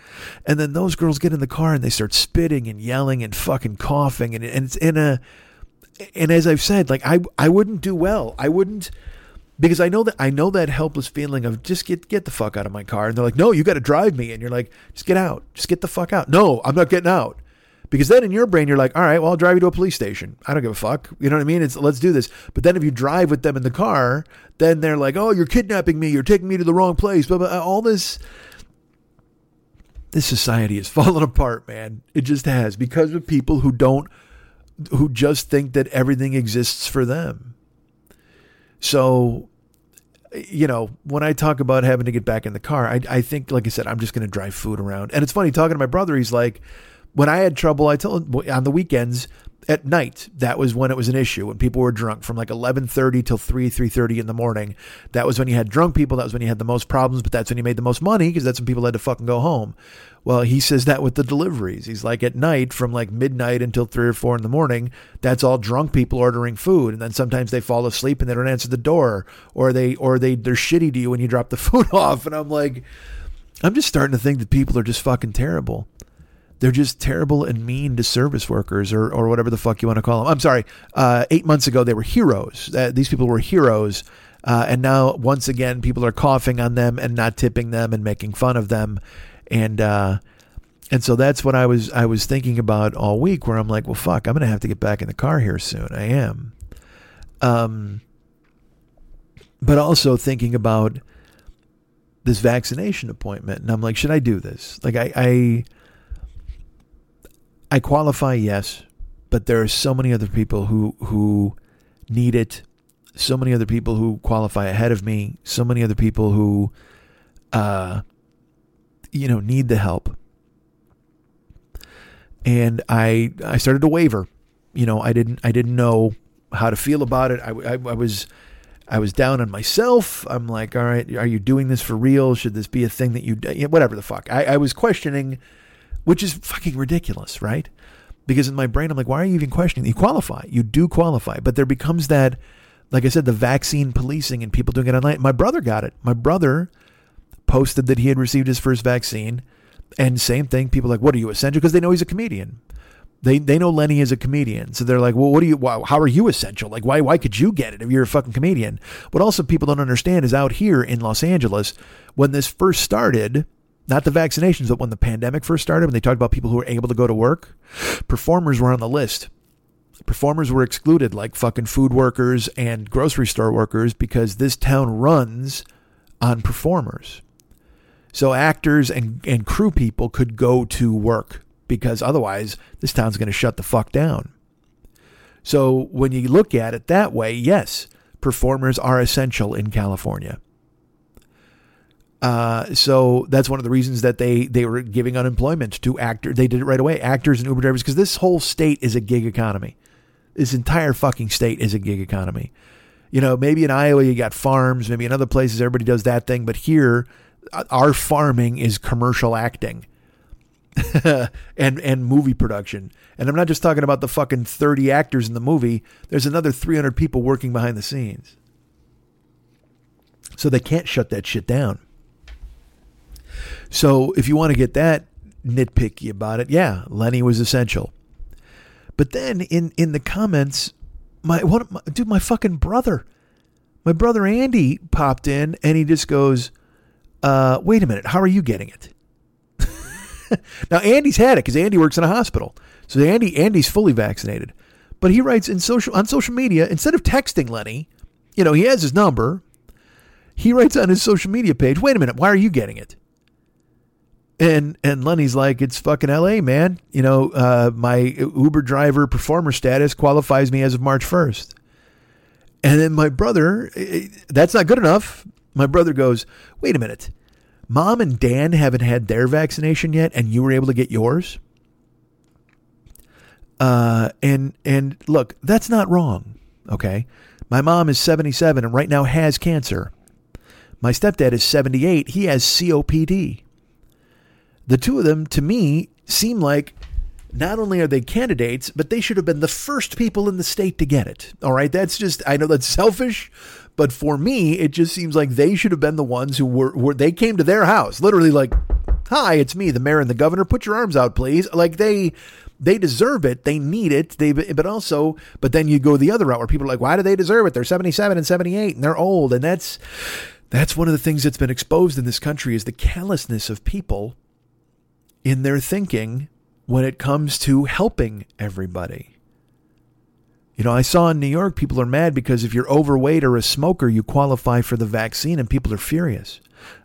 And then those girls get in the car and they start spitting and yelling and fucking coughing and, and it's in a and as I've said, like I I wouldn't do well. I wouldn't because I know that I know that helpless feeling of just get get the fuck out of my car. And they're like, no, you got to drive me. And you're like, just get out, just get the fuck out. No, I'm not getting out. Because then in your brain, you're like, all right, well, I'll drive you to a police station. I don't give a fuck. You know what I mean? It's let's do this. But then if you drive with them in the car, then they're like, oh, you're kidnapping me. You're taking me to the wrong place. But uh, all this, this society has fallen apart, man. It just has because of people who don't, who just think that everything exists for them. So, you know, when I talk about having to get back in the car, I, I think, like I said, I'm just going to drive food around. And it's funny talking to my brother. He's like, when I had trouble, I told on the weekends at night that was when it was an issue when people were drunk from like 11:30 till 3 3:30 in the morning. That was when you had drunk people that was when you had the most problems but that's when you made the most money because that's when people had to fucking go home. Well he says that with the deliveries. He's like at night from like midnight until 3 or 4 in the morning that's all drunk people ordering food and then sometimes they fall asleep and they don't answer the door or they or they they're shitty to you when you drop the food off. And I'm like I'm just starting to think that people are just fucking terrible they're just terrible and mean to service workers or, or whatever the fuck you want to call them. I'm sorry. Uh, eight months ago, they were heroes. Uh, these people were heroes. Uh, and now, once again, people are coughing on them and not tipping them and making fun of them. And, uh, and so that's what I was I was thinking about all week where I'm like, well fuck, I'm gonna have to get back in the car here soon. I am. Um but also thinking about this vaccination appointment and I'm like, should I do this? Like I, I I qualify, yes, but there are so many other people who who need it. So many other people who qualify ahead of me. So many other people who, uh, you know, need the help. And I I started to waver. You know, I didn't I didn't know how to feel about it. I, I, I was I was down on myself. I'm like, all right, are you doing this for real? Should this be a thing that you, do? whatever the fuck. I, I was questioning which is fucking ridiculous, right? Because in my brain, I'm like, why are you even questioning? You qualify. You do qualify. But there becomes that, like I said, the vaccine policing and people doing it online. My brother got it. My brother posted that he had received his first vaccine. And same thing, people are like, what are you essential? Because they know he's a comedian. They, they know Lenny is a comedian, so they're like, well, what do you? How are you essential? Like, why why could you get it if you're a fucking comedian? What also people don't understand is out here in Los Angeles, when this first started, not the vaccinations, but when the pandemic first started, when they talked about people who were able to go to work, performers were on the list. Performers were excluded, like fucking food workers and grocery store workers, because this town runs on performers. So actors and, and crew people could go to work because otherwise this town's going to shut the fuck down. So when you look at it that way, yes, performers are essential in California. Uh, so that's one of the reasons that they they were giving unemployment to actors. They did it right away, actors and Uber drivers, because this whole state is a gig economy. This entire fucking state is a gig economy. You know, maybe in Iowa you got farms, maybe in other places everybody does that thing, but here uh, our farming is commercial acting. and and movie production. And I'm not just talking about the fucking 30 actors in the movie. There's another 300 people working behind the scenes. So they can't shut that shit down. So if you want to get that nitpicky about it, yeah, Lenny was essential. But then in in the comments, my what my, dude, my fucking brother, my brother Andy popped in and he just goes, uh, "Wait a minute, how are you getting it?" now Andy's had it because Andy works in a hospital, so Andy Andy's fully vaccinated. But he writes in social on social media instead of texting Lenny, you know, he has his number. He writes on his social media page, "Wait a minute, why are you getting it?" And and Lenny's like, "It's fucking L.A., man. You know, uh, my Uber driver performer status qualifies me as of March first. And then my brother, that's not good enough. My brother goes, "Wait a minute." Mom and Dan haven't had their vaccination yet, and you were able to get yours. Uh, and and look, that's not wrong. Okay, my mom is seventy seven and right now has cancer. My stepdad is seventy eight. He has COPD. The two of them, to me, seem like not only are they candidates, but they should have been the first people in the state to get it. All right, that's just I know that's selfish, but for me, it just seems like they should have been the ones who were, were they came to their house, literally like, "Hi, it's me, the mayor and the governor. Put your arms out, please." Like they they deserve it. They need it. They but also, but then you go the other route where people are like, "Why do they deserve it? They're 77 and 78 and they're old." And that's that's one of the things that's been exposed in this country is the callousness of people in their thinking when it comes to helping everybody. You know, I saw in New York people are mad because if you're overweight or a smoker, you qualify for the vaccine, and people are furious.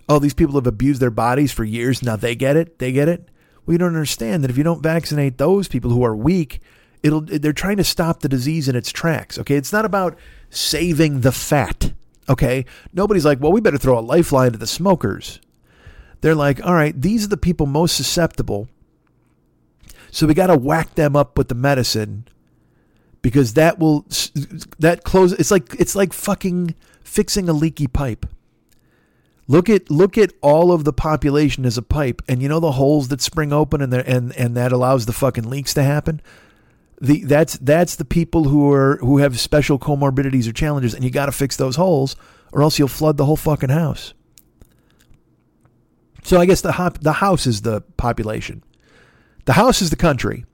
Oh, these people have abused their bodies for years. Now they get it. They get it. Well, you don't understand that if you don't vaccinate those people who are weak, it'll they're trying to stop the disease in its tracks. Okay, it's not about saving the fat. Okay, nobody's like, well, we better throw a lifeline to the smokers. They're like, all right, these are the people most susceptible. So we got to whack them up with the medicine because that will that close it's like it's like fucking fixing a leaky pipe. Look at look at all of the population as a pipe and you know the holes that spring open and there and and that allows the fucking leaks to happen? The that's that's the people who are who have special comorbidities or challenges and you got to fix those holes or else you'll flood the whole fucking house so i guess the hop, the house is the population the house is the country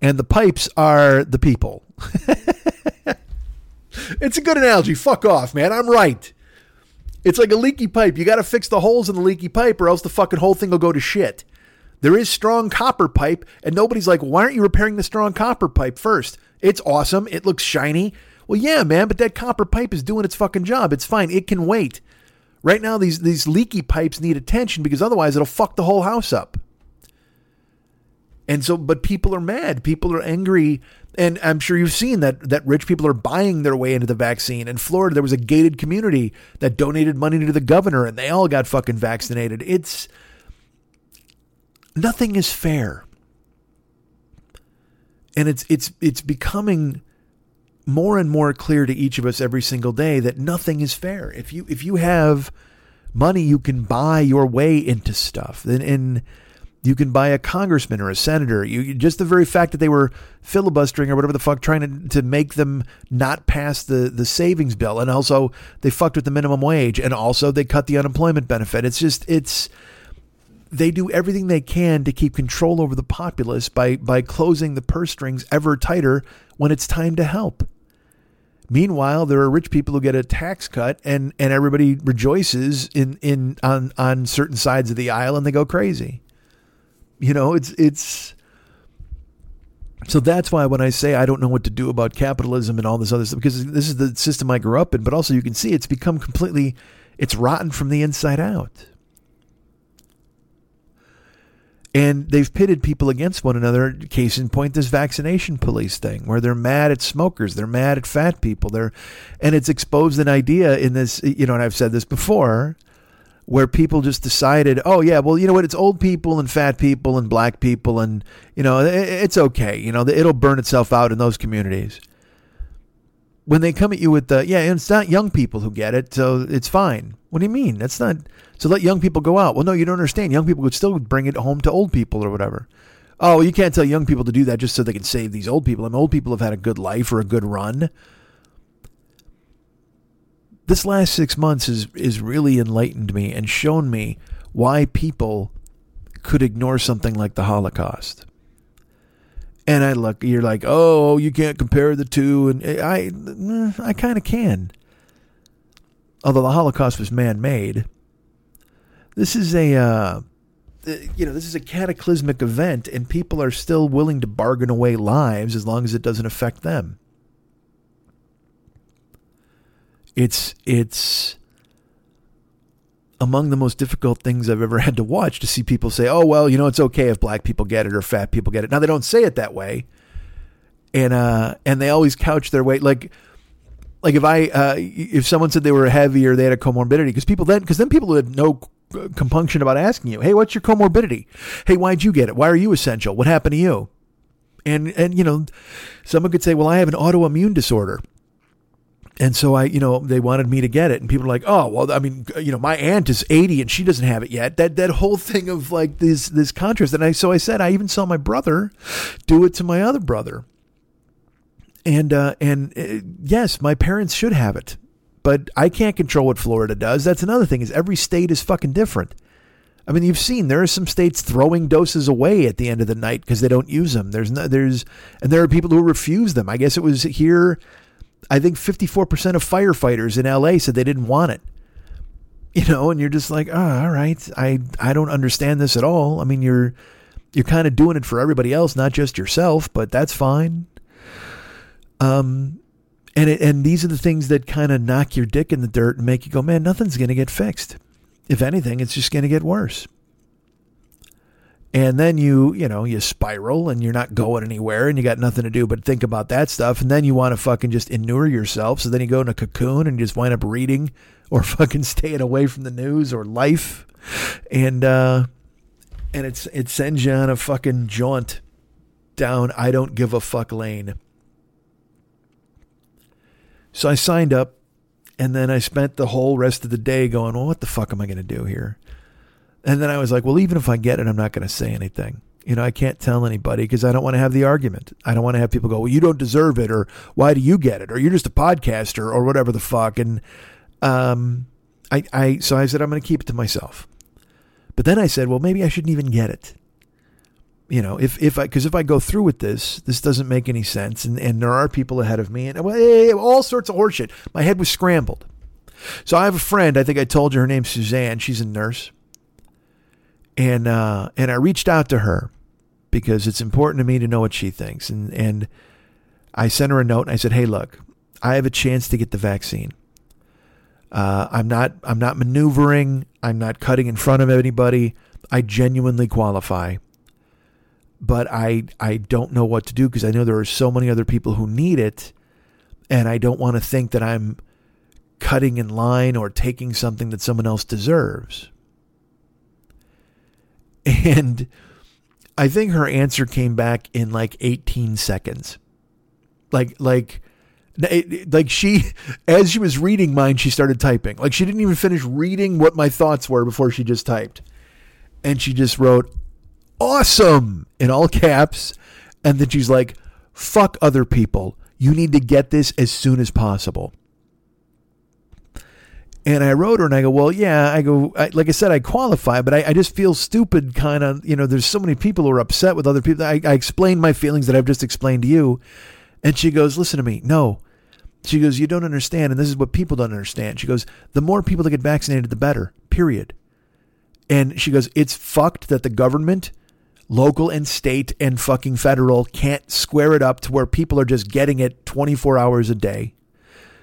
and the pipes are the people. it's a good analogy. Fuck off, man. I'm right. It's like a leaky pipe. You got to fix the holes in the leaky pipe, or else the fucking whole thing will go to shit. There is strong copper pipe, and nobody's like, why aren't you repairing the strong copper pipe first? It's awesome. It looks shiny. Well, yeah, man, but that copper pipe is doing its fucking job. It's fine. It can wait. Right now, these these leaky pipes need attention because otherwise it'll fuck the whole house up. And so, but people are mad. People are angry. And I'm sure you've seen that that rich people are buying their way into the vaccine. In Florida, there was a gated community that donated money to the governor, and they all got fucking vaccinated. It's nothing is fair, and it's it's it's becoming more and more clear to each of us every single day that nothing is fair. If you if you have money, you can buy your way into stuff. And, and You can buy a congressman or a senator. You just the very fact that they were filibustering or whatever the fuck, trying to, to make them not pass the the savings bill, and also they fucked with the minimum wage, and also they cut the unemployment benefit. It's just it's they do everything they can to keep control over the populace by by closing the purse strings ever tighter when it's time to help. Meanwhile, there are rich people who get a tax cut and, and everybody rejoices in, in on on certain sides of the aisle and they go crazy. You know, it's it's so that's why when I say I don't know what to do about capitalism and all this other stuff, because this is the system I grew up in, but also you can see it's become completely it's rotten from the inside out. And they've pitted people against one another. Case in point, this vaccination police thing, where they're mad at smokers, they're mad at fat people. They're, and it's exposed an idea in this, you know, and I've said this before, where people just decided, oh yeah, well you know what, it's old people and fat people and black people, and you know it's okay, you know it'll burn itself out in those communities. When they come at you with the yeah, and it's not young people who get it, so it's fine. What do you mean? That's not so. Let young people go out. Well, no, you don't understand. Young people could still bring it home to old people or whatever. Oh, you can't tell young people to do that just so they can save these old people. I mean, old people have had a good life or a good run this last six months has is really enlightened me and shown me why people could ignore something like the Holocaust. And I look, you're like, oh, oh you can't compare the two, and I, I mm, kind of can. Although the Holocaust was man-made, this is a, uh, you know, this is a cataclysmic event, and people are still willing to bargain away lives as long as it doesn't affect them. it's it's among the most difficult things I've ever had to watch to see people say, "Oh well, you know, it's okay if black people get it or fat people get it." Now they don't say it that way, and uh, and they always couch their weight like like if I uh, if someone said they were heavy or they had a comorbidity because people then because then people had no compunction about asking you, "Hey, what's your comorbidity? Hey, why'd you get it? Why are you essential? What happened to you?" And and you know, someone could say, "Well, I have an autoimmune disorder." and so I, you know, they wanted me to get it, and people are like, "Oh, well, I mean, you know, my aunt is eighty and she doesn't have it yet." That that whole thing of like this this contrast, and I so I said I even saw my brother do it to my other brother, and uh, and uh, yes, my parents should have it, but I can't control what Florida does. That's another thing is every state is fucking different. I mean, you've seen there are some states throwing doses away at the end of the night because they don't use them. There's no, there's and there are people who refuse them. I guess it was here I think 54% of firefighters in LA said they didn't want it. You know, and you're just like, oh, all right, I I don't understand this at all. I mean, you're you're kind of doing it for everybody else, not just yourself, but that's fine. Um, and it, and these are the things that kind of knock your dick in the dirt and make you go, man, nothing's going to get fixed. If anything, it's just going to get worse. And then you you know you spiral and you're not going anywhere and you got nothing to do but think about that stuff. And then you want to fucking just inure yourself. So then you go in a cocoon and you just wind up reading or fucking staying away from the news or life. And uh and it's it sends you on a fucking jaunt down I don't give a fuck lane so I signed up and then I spent the whole rest of the day going well what the fuck am I going to do here and then I was like, well, even if I get it, I'm not going to say anything. You know, I can't tell anybody because I don't want to have the argument. I don't want to have people go, well, you don't deserve it, or why do you get it, or you're just a podcaster, or whatever the fuck. And um, I, I, so I said, I'm going to keep it to myself. But then I said, well, maybe I shouldn't even get it. You know, if if I because if I go through with this, this doesn't make any sense, and and there are people ahead of me, and all sorts of horseshit. My head was scrambled. So I have a friend. I think I told you her name's Suzanne. She's a nurse and uh, and I reached out to her because it's important to me to know what she thinks. And and I sent her a note and I said, "Hey, look, I have a chance to get the vaccine. Uh, I'm not I'm not maneuvering. I'm not cutting in front of anybody. I genuinely qualify." But I I don't know what to do because I know there are so many other people who need it, and I don't want to think that I'm cutting in line or taking something that someone else deserves. And I think her answer came back in like 18 seconds. Like, like, like she, as she was reading mine, she started typing. Like she didn't even finish reading what my thoughts were before she just typed. And she just wrote, awesome in all caps. And then she's like, fuck other people. You need to get this as soon as possible. And I wrote her and I go, well, yeah, I go, I, like I said, I qualify, but I, I just feel stupid kind of, you know, there's so many people who are upset with other people. I, I explained my feelings that I've just explained to you. And she goes, listen to me. No. She goes, you don't understand. And this is what people don't understand. She goes, the more people that get vaccinated, the better, period. And she goes, it's fucked that the government, local and state and fucking federal, can't square it up to where people are just getting it 24 hours a day.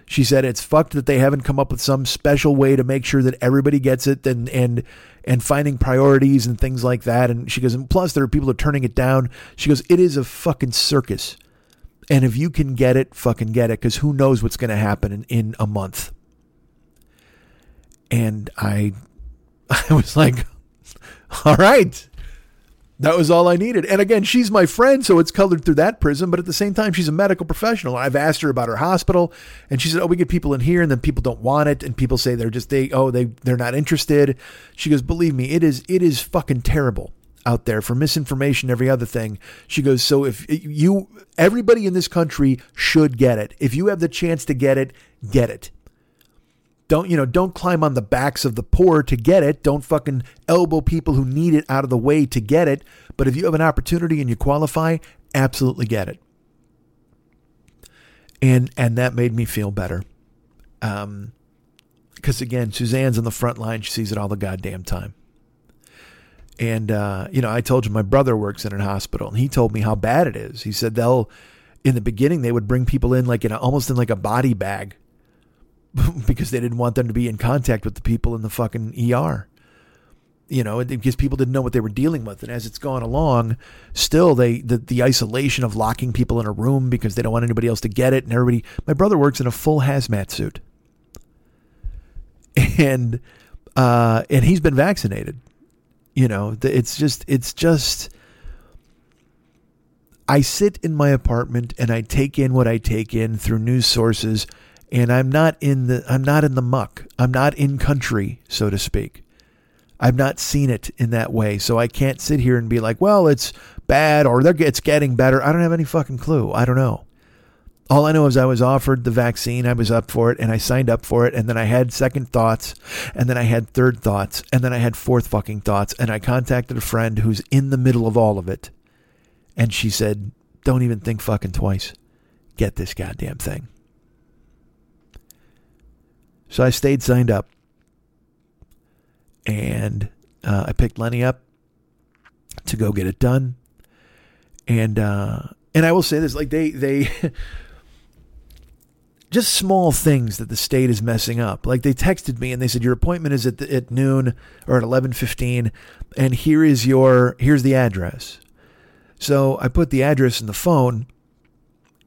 She said it's fucked that they haven't come up with some special way to make sure that everybody gets it and and and finding priorities and things like that. And she goes, and plus there are people are turning it down. She goes, it is a fucking circus. And if you can get it, fucking get it, because who knows what's going to happen in, in a month. And I I was like, all right. That was all I needed. And again, she's my friend, so it's colored through that prism. But at the same time, she's a medical professional. I've asked her about her hospital, and she said, "Oh, we get people in here, and then people don't want it, and people say they're just they oh they they're not interested." She goes, "Believe me, it is it is fucking terrible out there for misinformation, every other thing." She goes, "So if you everybody in this country should get it. If you have the chance to get it, get it." Don't you know? Don't climb on the backs of the poor to get it. Don't fucking elbow people who need it out of the way to get it. But if you have an opportunity and you qualify, absolutely get it. And and that made me feel better. Um, because again, Suzanne's on the front line. She sees it all the goddamn time. And uh, you know, I told you my brother works in a hospital, and he told me how bad it is. He said they'll, in the beginning, they would bring people in like in a, almost in like a body bag because they didn't want them to be in contact with the people in the fucking ER. You know, because people didn't know what they were dealing with, and as it's gone along, still they the the isolation of locking people in a room because they don't want anybody else to get it, and everybody. My brother works in a full hazmat suit, and uh, and he's been vaccinated. You know, it's just it's just. I sit in my apartment and I take in what I take in through news sources and I'm not in the I'm not in the muck. I'm not in country, so to speak. I've not seen it in that way, so I can't sit here and be like, "Well, it's bad or it's getting better." I don't have any fucking clue. I don't know. All I know is I was offered the vaccine, I was up for it, and I signed up for it, and then I had second thoughts, and then I had third thoughts, and then I had fourth fucking thoughts, and I contacted a friend who's in the middle of all of it, and she said, "Don't even think fucking twice. Get this goddamn thing." So I stayed signed up. And uh, I picked Lenny up to go get it done. And uh, and I will say this, like they they just small things that the state is messing up. Like they texted me and they said your appointment is at the, at noon or at eleven fifteen, and here is your here's the address. So I put the address in the phone,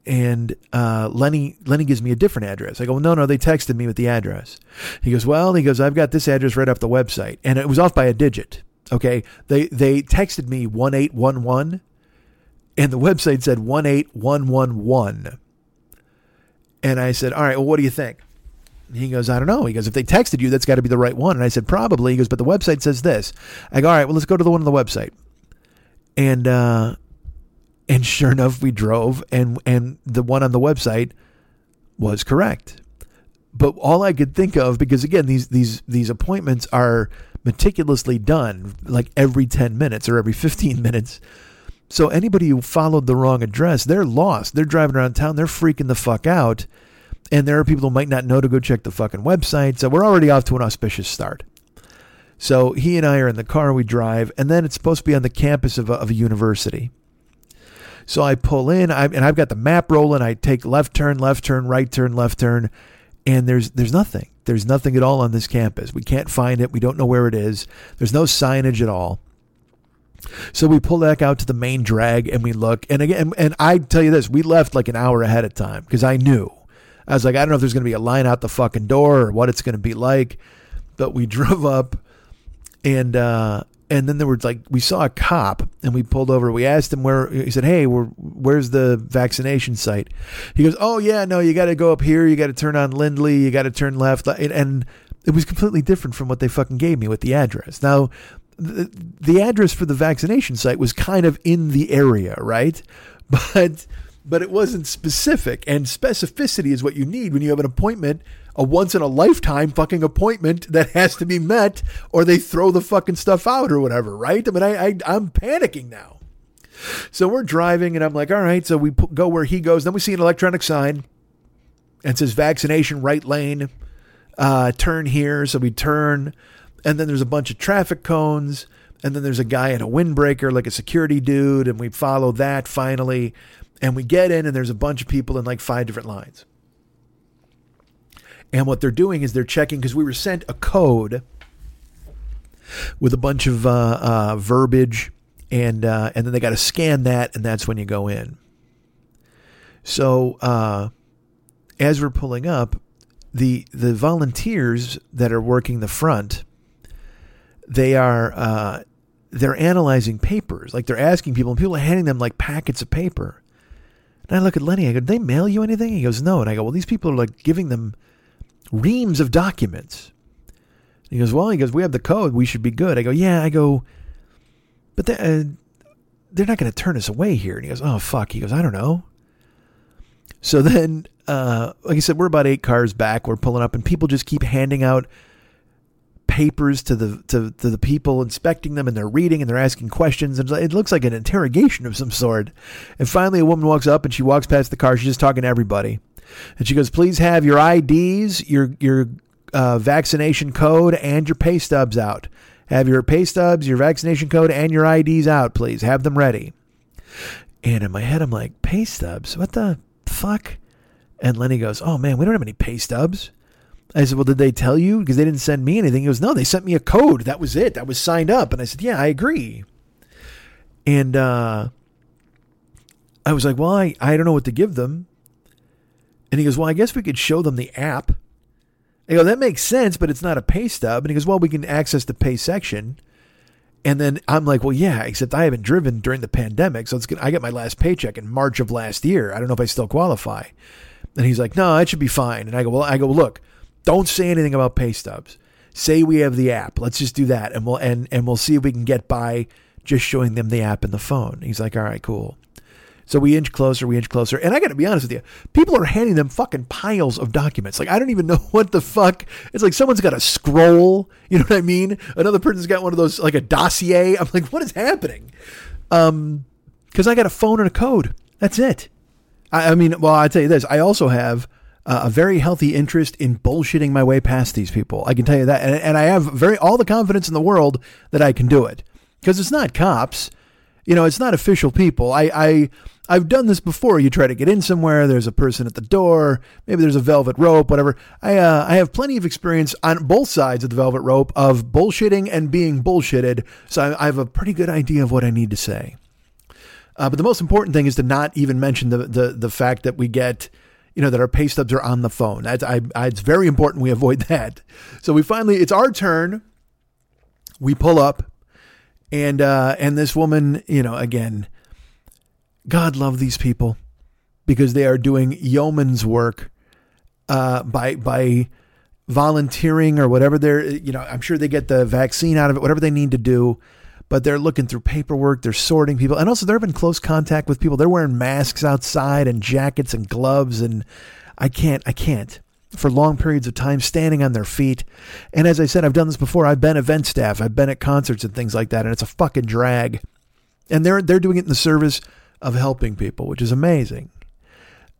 and uh, Lenny Lenny gives me a different address. I go, no, no, they texted me with the address. He goes, well, he goes, I've got this address right off the website, and it was off by a digit. Okay, they they texted me one eight one one, and the website said one eight one one one. And I said, all right, well, what do you think? He goes, I don't know. He goes, if they texted you, that's got to be the right one. And I said, probably. He goes, but the website says this. I go, all right, well, let's go to the one on the website. And uh, and sure enough, we drove, and and the one on the website was correct. But all I could think of, because again, these these these appointments are meticulously done, like every ten minutes or every fifteen minutes. So anybody who followed the wrong address, they're lost. They're driving around town. They're freaking the fuck out. And there are people who might not know to go check the fucking website. So we're already off to an auspicious start. So he and I are in the car. We drive, and then it's supposed to be on the campus of a, of a university. So I pull in, I, and I've got the map rolling. I take left turn, left turn, right turn, left turn, and there's there's nothing. There's nothing at all on this campus. We can't find it. We don't know where it is. There's no signage at all. So we pull back out to the main drag and we look. And again, and I tell you this, we left like an hour ahead of time because I knew. I was like, I don't know if there's going to be a line out the fucking door or what it's going to be like. But we drove up and uh, and then there was like we saw a cop and we pulled over. We asked him where he said hey where's the vaccination site? He goes oh yeah no you got to go up here. You got to turn on lindley. You got to turn left. And it was completely different from what they fucking gave me with the address. Now the, the address for the vaccination site was kind of in the area, right? But but it wasn't specific, and specificity is what you need when you have an appointment, a once in a lifetime fucking appointment that has to be met, or they throw the fucking stuff out or whatever, right? I mean, I, I I'm panicking now. So we're driving, and I'm like, all right. So we p- go where he goes. Then we see an electronic sign, and says vaccination right lane, uh, turn here. So we turn, and then there's a bunch of traffic cones, and then there's a guy in a windbreaker, like a security dude, and we follow that finally, and we get in, and there's a bunch of people in like five different lines. And what they're doing is they're checking because we were sent a code with a bunch of uh, uh, verbiage, and uh, and then they got to scan that, and that's when you go in. So uh, as we're pulling up, the the volunteers that are working the front, they are uh, they're analyzing papers, like they're asking people, and people are handing them like packets of paper. And I look at Lenny, I go, "Did they mail you anything?" He goes, "No," and I go, "Well, these people are like giving them reams of documents." He goes, "Well," he goes, "We have the code, we should be good." I go, "Yeah," I go, "But they, uh, they're not going to turn us away here." And he goes, "Oh fuck," he goes, "I don't know." So then, uh, like I said, we're about eight cars back. We're pulling up, and people just keep handing out papers to the to, to the people inspecting them, and they're reading and they're asking questions. And it looks like an interrogation of some sort. And finally, a woman walks up and she walks past the car. She's just talking to everybody, and she goes, "Please have your IDs, your your uh, vaccination code, and your pay stubs out. Have your pay stubs, your vaccination code, and your IDs out, please. Have them ready." And in my head, I'm like, "Pay stubs? What the fuck?" And Lenny goes, "Oh man, we don't have any pay stubs." I said, "Well, did they tell you? Because they didn't send me anything." He goes, "No, they sent me a code. That was it. I was signed up." And I said, "Yeah, I agree." And uh, I was like, "Well, I, I don't know what to give them." And he goes, "Well, I guess we could show them the app." I go, "That makes sense, but it's not a pay stub." And he goes, "Well, we can access the pay section." And then I'm like, well, yeah, except I haven't driven during the pandemic, so it's good. I got my last paycheck in March of last year. I don't know if I still qualify. And he's like, no, it should be fine. And I go, well, I go, look, don't say anything about pay stubs. Say we have the app. Let's just do that, and we'll and and we'll see if we can get by just showing them the app and the phone. He's like, all right, cool. So we inch closer, we inch closer. And I got to be honest with you, people are handing them fucking piles of documents. Like, I don't even know what the fuck. It's like someone's got a scroll. You know what I mean? Another person's got one of those, like a dossier. I'm like, what is happening? Um, because I got a phone and a code. That's it. I, I mean, well, I tell you this. I also have uh, a very healthy interest in bullshitting my way past these people. I can tell you that, and, and I have very all the confidence in the world that I can do it because it's not cops. You know, it's not official people. I, I I've done this before. You try to get in somewhere. There's a person at the door. Maybe there's a velvet rope. Whatever. I uh, I have plenty of experience on both sides of the velvet rope of bullshitting and being bullshitted. So I, I have a pretty good idea of what I need to say. Uh, but the most important thing is to not even mention the the the fact that we get. You know that our pay stubs are on the phone. I, I, it's very important we avoid that. So we finally, it's our turn. We pull up, and uh, and this woman, you know, again, God love these people because they are doing yeoman's work uh, by by volunteering or whatever they're you know I'm sure they get the vaccine out of it whatever they need to do but they're looking through paperwork they're sorting people and also they're in close contact with people. They're wearing masks outside and jackets and gloves and I can't I can't for long periods of time standing on their feet and as I said I've done this before I've been event staff I've been at concerts and things like that and it's a fucking drag and they're they're doing it in the service of helping people, which is amazing.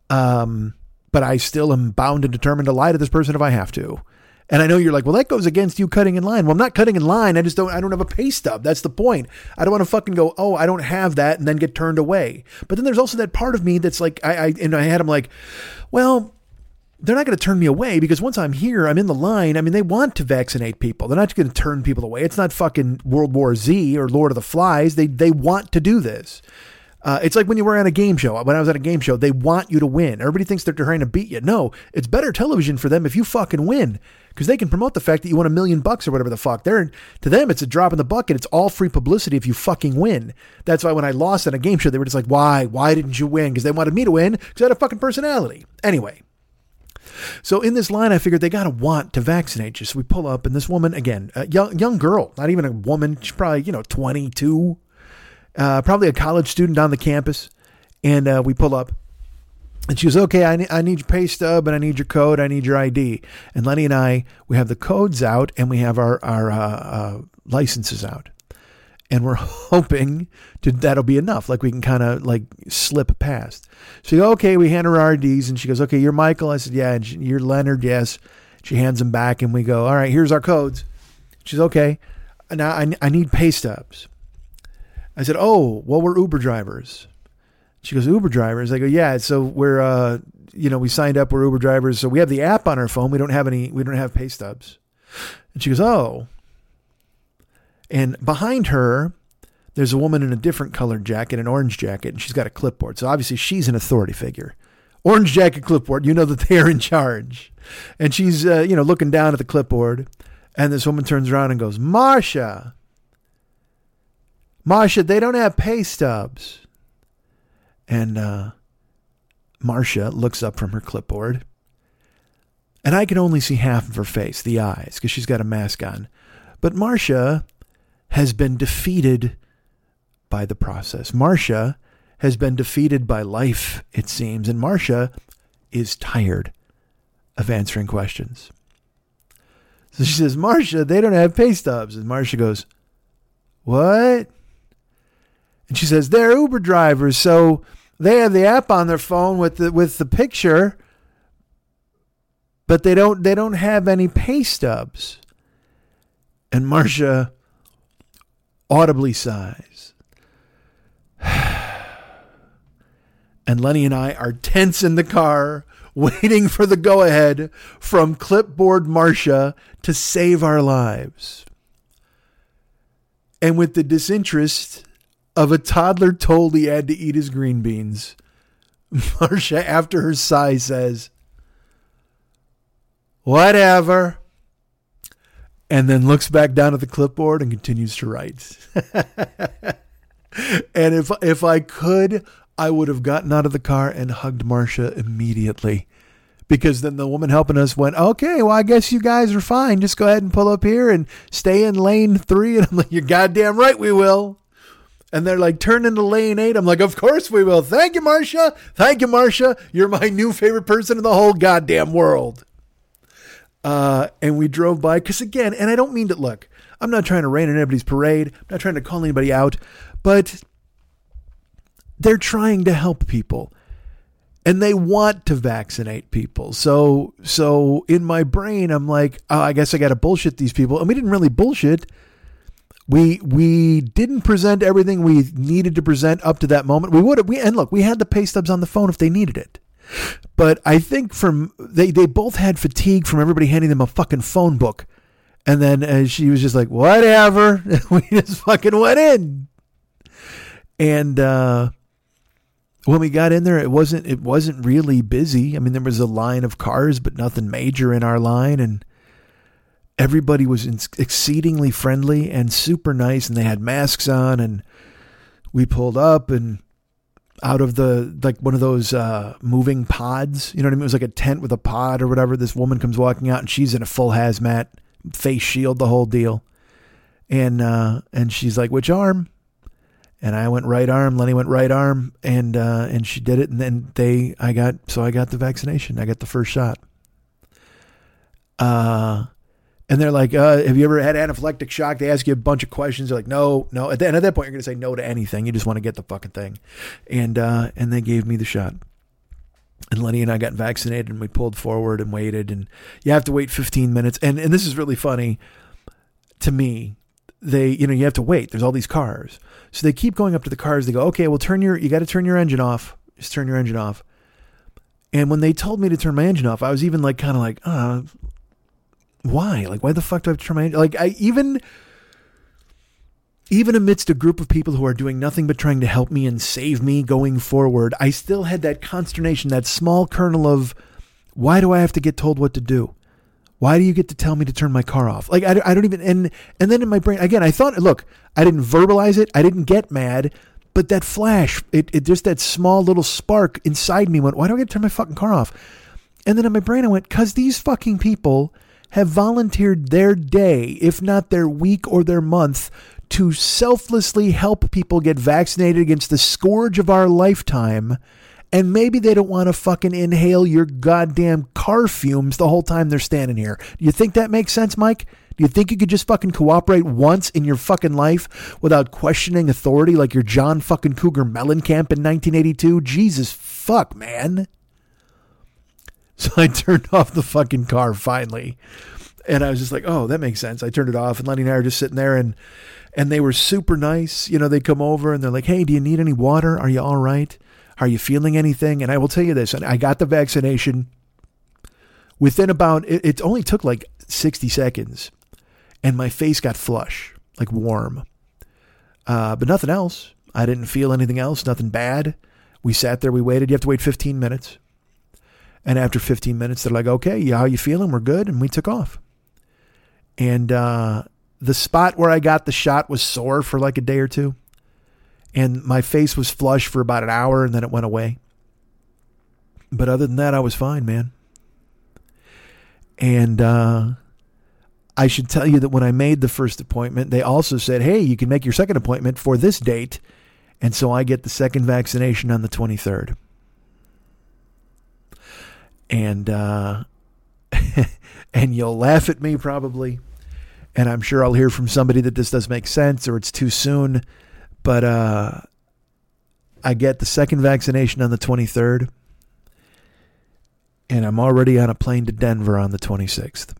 Um, but I still am bound and determined to lie to this person if I have to. And I know you're like, well, that goes against you cutting in line. Well, I'm not cutting in line. I just don't. I don't have a pay stub. That's the point. I don't want to fucking go. Oh, I don't have that, and then get turned away. But then there's also that part of me that's like, I, I and I had him like, well, they're not going to turn me away because once I'm here, I'm in the line. I mean, they want to vaccinate people. They're not going to turn people away. It's not fucking World War Z or Lord of the Flies. They they want to do this. Uh, it's like when you were on a game show. When I was on a game show, they want you to win. Everybody thinks they're trying to beat you. No, it's better television for them if you fucking win because they can promote the fact that you won a million bucks or whatever the fuck. They're to them, it's a drop in the bucket. It's all free publicity if you fucking win. That's why when I lost on a game show, they were just like, "Why? Why didn't you win?" Because they wanted me to win because I had a fucking personality. Anyway, So in this line, I figured they got to want to vaccinate you. So we pull up, and this woman, again, a young, young girl, not even a woman, she's probably, you know, 22, uh, probably a college student on the campus. And uh, we pull up, and she goes, okay, I need, I need your pay stub and I need your code. I need your ID. And Lenny and I, we have the codes out and we have our, our uh, uh, licenses out. And we're hoping to, that'll be enough. Like we can kind of like slip past. So, goes, okay, we hand her our IDs and she goes, okay, you're Michael. I said, yeah. And she, you're Leonard. Yes. She hands them back and we go, all right, here's our codes. She's okay. Now I, I need pay stubs. I said, oh, well, we're Uber drivers. She goes, Uber drivers. I go, yeah. So we're, uh, you know, we signed up. We're Uber drivers. So we have the app on our phone. We don't have any. We don't have pay stubs. And she goes, oh. And behind her, there's a woman in a different colored jacket, an orange jacket, and she's got a clipboard. So obviously she's an authority figure. Orange jacket, clipboard. You know that they are in charge. And she's, uh, you know, looking down at the clipboard. And this woman turns around and goes, Marsha. Marsha, they don't have pay stubs. And uh, Marcia looks up from her clipboard, and I can only see half of her face, the eyes, because she's got a mask on. But Marcia has been defeated by the process. Marcia has been defeated by life, it seems, and Marcia is tired of answering questions. So she says, Marcia, they don't have pay stubs. And Marcia goes, What? And she says, They're Uber drivers, so they have the app on their phone with the with the picture, but they don't they don't have any pay stubs. And Marcia audibly sighs. and Lenny and I are tense in the car, waiting for the go ahead from clipboard Marcia to save our lives. And with the disinterest of a toddler told he had to eat his green beans. Marcia, after her sigh, says, Whatever. And then looks back down at the clipboard and continues to write. and if if I could, I would have gotten out of the car and hugged Marcia immediately. Because then the woman helping us went, okay, well, I guess you guys are fine. Just go ahead and pull up here and stay in lane three. And I'm like, you're goddamn right, we will and they're like, turn into lane eight. I'm like, of course we will. Thank you, Marcia. Thank you, Marcia. You're my new favorite person in the whole goddamn world. Uh, and we drove by because again, and I don't mean to look. I'm not trying to rain on anybody's parade. I'm not trying to call anybody out, but they're trying to help people and they want to vaccinate people. So, so in my brain, I'm like, oh, I guess I got to bullshit these people. And we didn't really bullshit we we didn't present everything we needed to present up to that moment. We would have we and look, we had the pay stubs on the phone if they needed it. But I think from they they both had fatigue from everybody handing them a fucking phone book. And then uh, she was just like, whatever. we just fucking went in. And uh, when we got in there, it wasn't it wasn't really busy. I mean, there was a line of cars, but nothing major in our line. And everybody was exceedingly friendly and super nice, and they had masks on. And we pulled up and out of the like one of those uh, moving pods. You know what I mean? It was like a tent with a pod or whatever. This woman comes walking out, and she's in a full hazmat, face shield, the whole deal. And uh, and she's like, "Which arm?" And I went right arm. Lenny went right arm, and uh, and she did it. And then they, I got so I got the vaccination. I got the first shot. Uh, and they're like, uh, "Have you ever had anaphylactic shock?" They ask you a bunch of questions. They're like, "No, no." At, the, and at that point, you're going to say no to anything. You just want to get the fucking thing. And uh, and they gave me the shot. And Lenny and I got vaccinated, and we pulled forward and waited. And you have to wait 15 minutes. And and this is really funny to me. They, you know, you have to wait. There's all these cars, so they keep going up to the cars. They go, "Okay, well, turn your, you got to turn your engine off. Just turn your engine off." And when they told me to turn my engine off, I was even like, kind of like, uh, why? Like, why the fuck do I have to turn my like? I even even amidst a group of people who are doing nothing but trying to help me and save me going forward, I still had that consternation, that small kernel of why do I have to get told what to do? Why do you get to tell me to turn my car off? Like I, I don't even and and then in my brain again, I thought, look, I didn't verbalize it, I didn't get mad, but that flash, it, it just that small little spark inside me went, why do I get to turn my fucking car off? And then in my brain, I went, because these fucking people have volunteered their day, if not their week or their month, to selflessly help people get vaccinated against the scourge of our lifetime. And maybe they don't want to fucking inhale your goddamn car fumes the whole time they're standing here. Do you think that makes sense, Mike? Do you think you could just fucking cooperate once in your fucking life without questioning authority like your John fucking Cougar Mellencamp in 1982? Jesus fuck, man. So I turned off the fucking car finally. And I was just like, oh, that makes sense. I turned it off and Lenny and I are just sitting there and and they were super nice. You know, they come over and they're like, hey, do you need any water? Are you all right? Are you feeling anything? And I will tell you this, and I got the vaccination within about it, it only took like 60 seconds and my face got flush, like warm. Uh, but nothing else. I didn't feel anything else, nothing bad. We sat there, we waited. You have to wait 15 minutes. And after 15 minutes, they're like, okay, yeah, how you feeling? We're good. And we took off. And uh, the spot where I got the shot was sore for like a day or two. And my face was flush for about an hour and then it went away. But other than that, I was fine, man. And uh, I should tell you that when I made the first appointment, they also said, hey, you can make your second appointment for this date. And so I get the second vaccination on the 23rd. And, uh, and you'll laugh at me probably. And I'm sure I'll hear from somebody that this does make sense or it's too soon. But uh, I get the second vaccination on the 23rd. And I'm already on a plane to Denver on the 26th.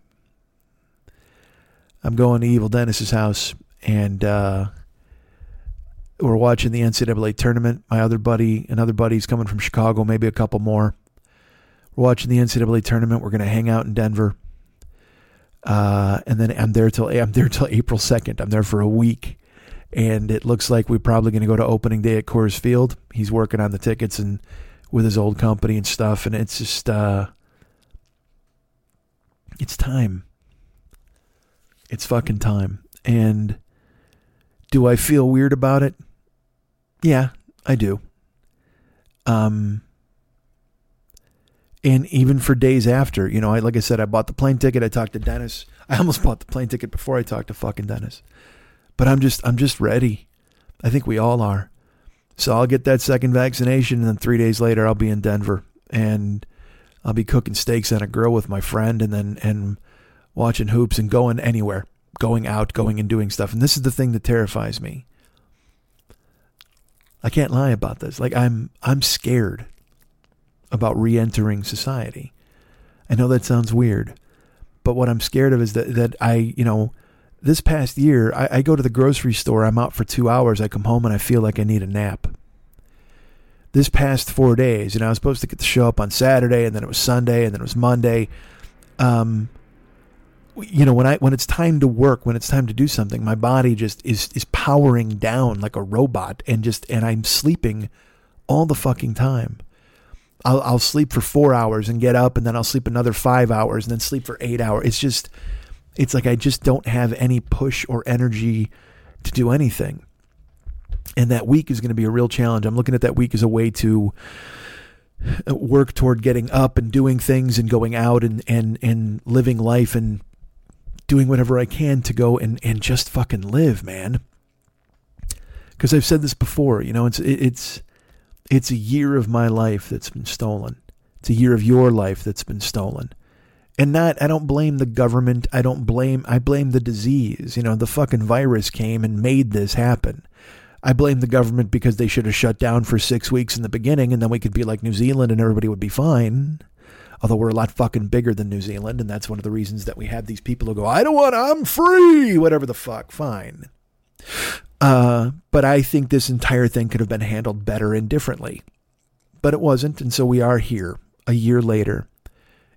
I'm going to Evil Dennis's house and uh, we're watching the NCAA tournament. My other buddy, another buddy's coming from Chicago, maybe a couple more. We're watching the NCAA tournament. We're going to hang out in Denver. Uh, and then I'm there till I'm there till April 2nd. I'm there for a week. And it looks like we're probably going to go to opening day at Coors Field. He's working on the tickets and with his old company and stuff. And it's just, uh, it's time. It's fucking time. And do I feel weird about it? Yeah, I do. Um, and even for days after, you know, I like I said, I bought the plane ticket. I talked to Dennis. I almost bought the plane ticket before I talked to fucking Dennis. But I'm just, I'm just ready. I think we all are. So I'll get that second vaccination, and then three days later, I'll be in Denver, and I'll be cooking steaks on a grill with my friend, and then and watching hoops and going anywhere, going out, going and doing stuff. And this is the thing that terrifies me. I can't lie about this. Like I'm I'm scared about re-entering society. I know that sounds weird, but what I'm scared of is that that I, you know, this past year I, I go to the grocery store, I'm out for two hours, I come home and I feel like I need a nap. This past four days, you know, I was supposed to get the show up on Saturday and then it was Sunday and then it was Monday. Um, you know when i when it's time to work when it's time to do something my body just is is powering down like a robot and just and i'm sleeping all the fucking time i'll i'll sleep for 4 hours and get up and then i'll sleep another 5 hours and then sleep for 8 hours. It's just it's like i just don't have any push or energy to do anything. And that week is going to be a real challenge. I'm looking at that week as a way to uh, work toward getting up and doing things and going out and and and living life and doing whatever I can to go and, and just fucking live, man. Because I've said this before, you know, it's it, it's it's a year of my life that's been stolen. It's a year of your life that's been stolen. And not I don't blame the government. I don't blame I blame the disease. You know, the fucking virus came and made this happen. I blame the government because they should have shut down for 6 weeks in the beginning and then we could be like New Zealand and everybody would be fine although we're a lot fucking bigger than New Zealand, and that's one of the reasons that we have these people who go, I don't want, I'm free, whatever the fuck, fine. Uh, but I think this entire thing could have been handled better and differently. But it wasn't, and so we are here a year later.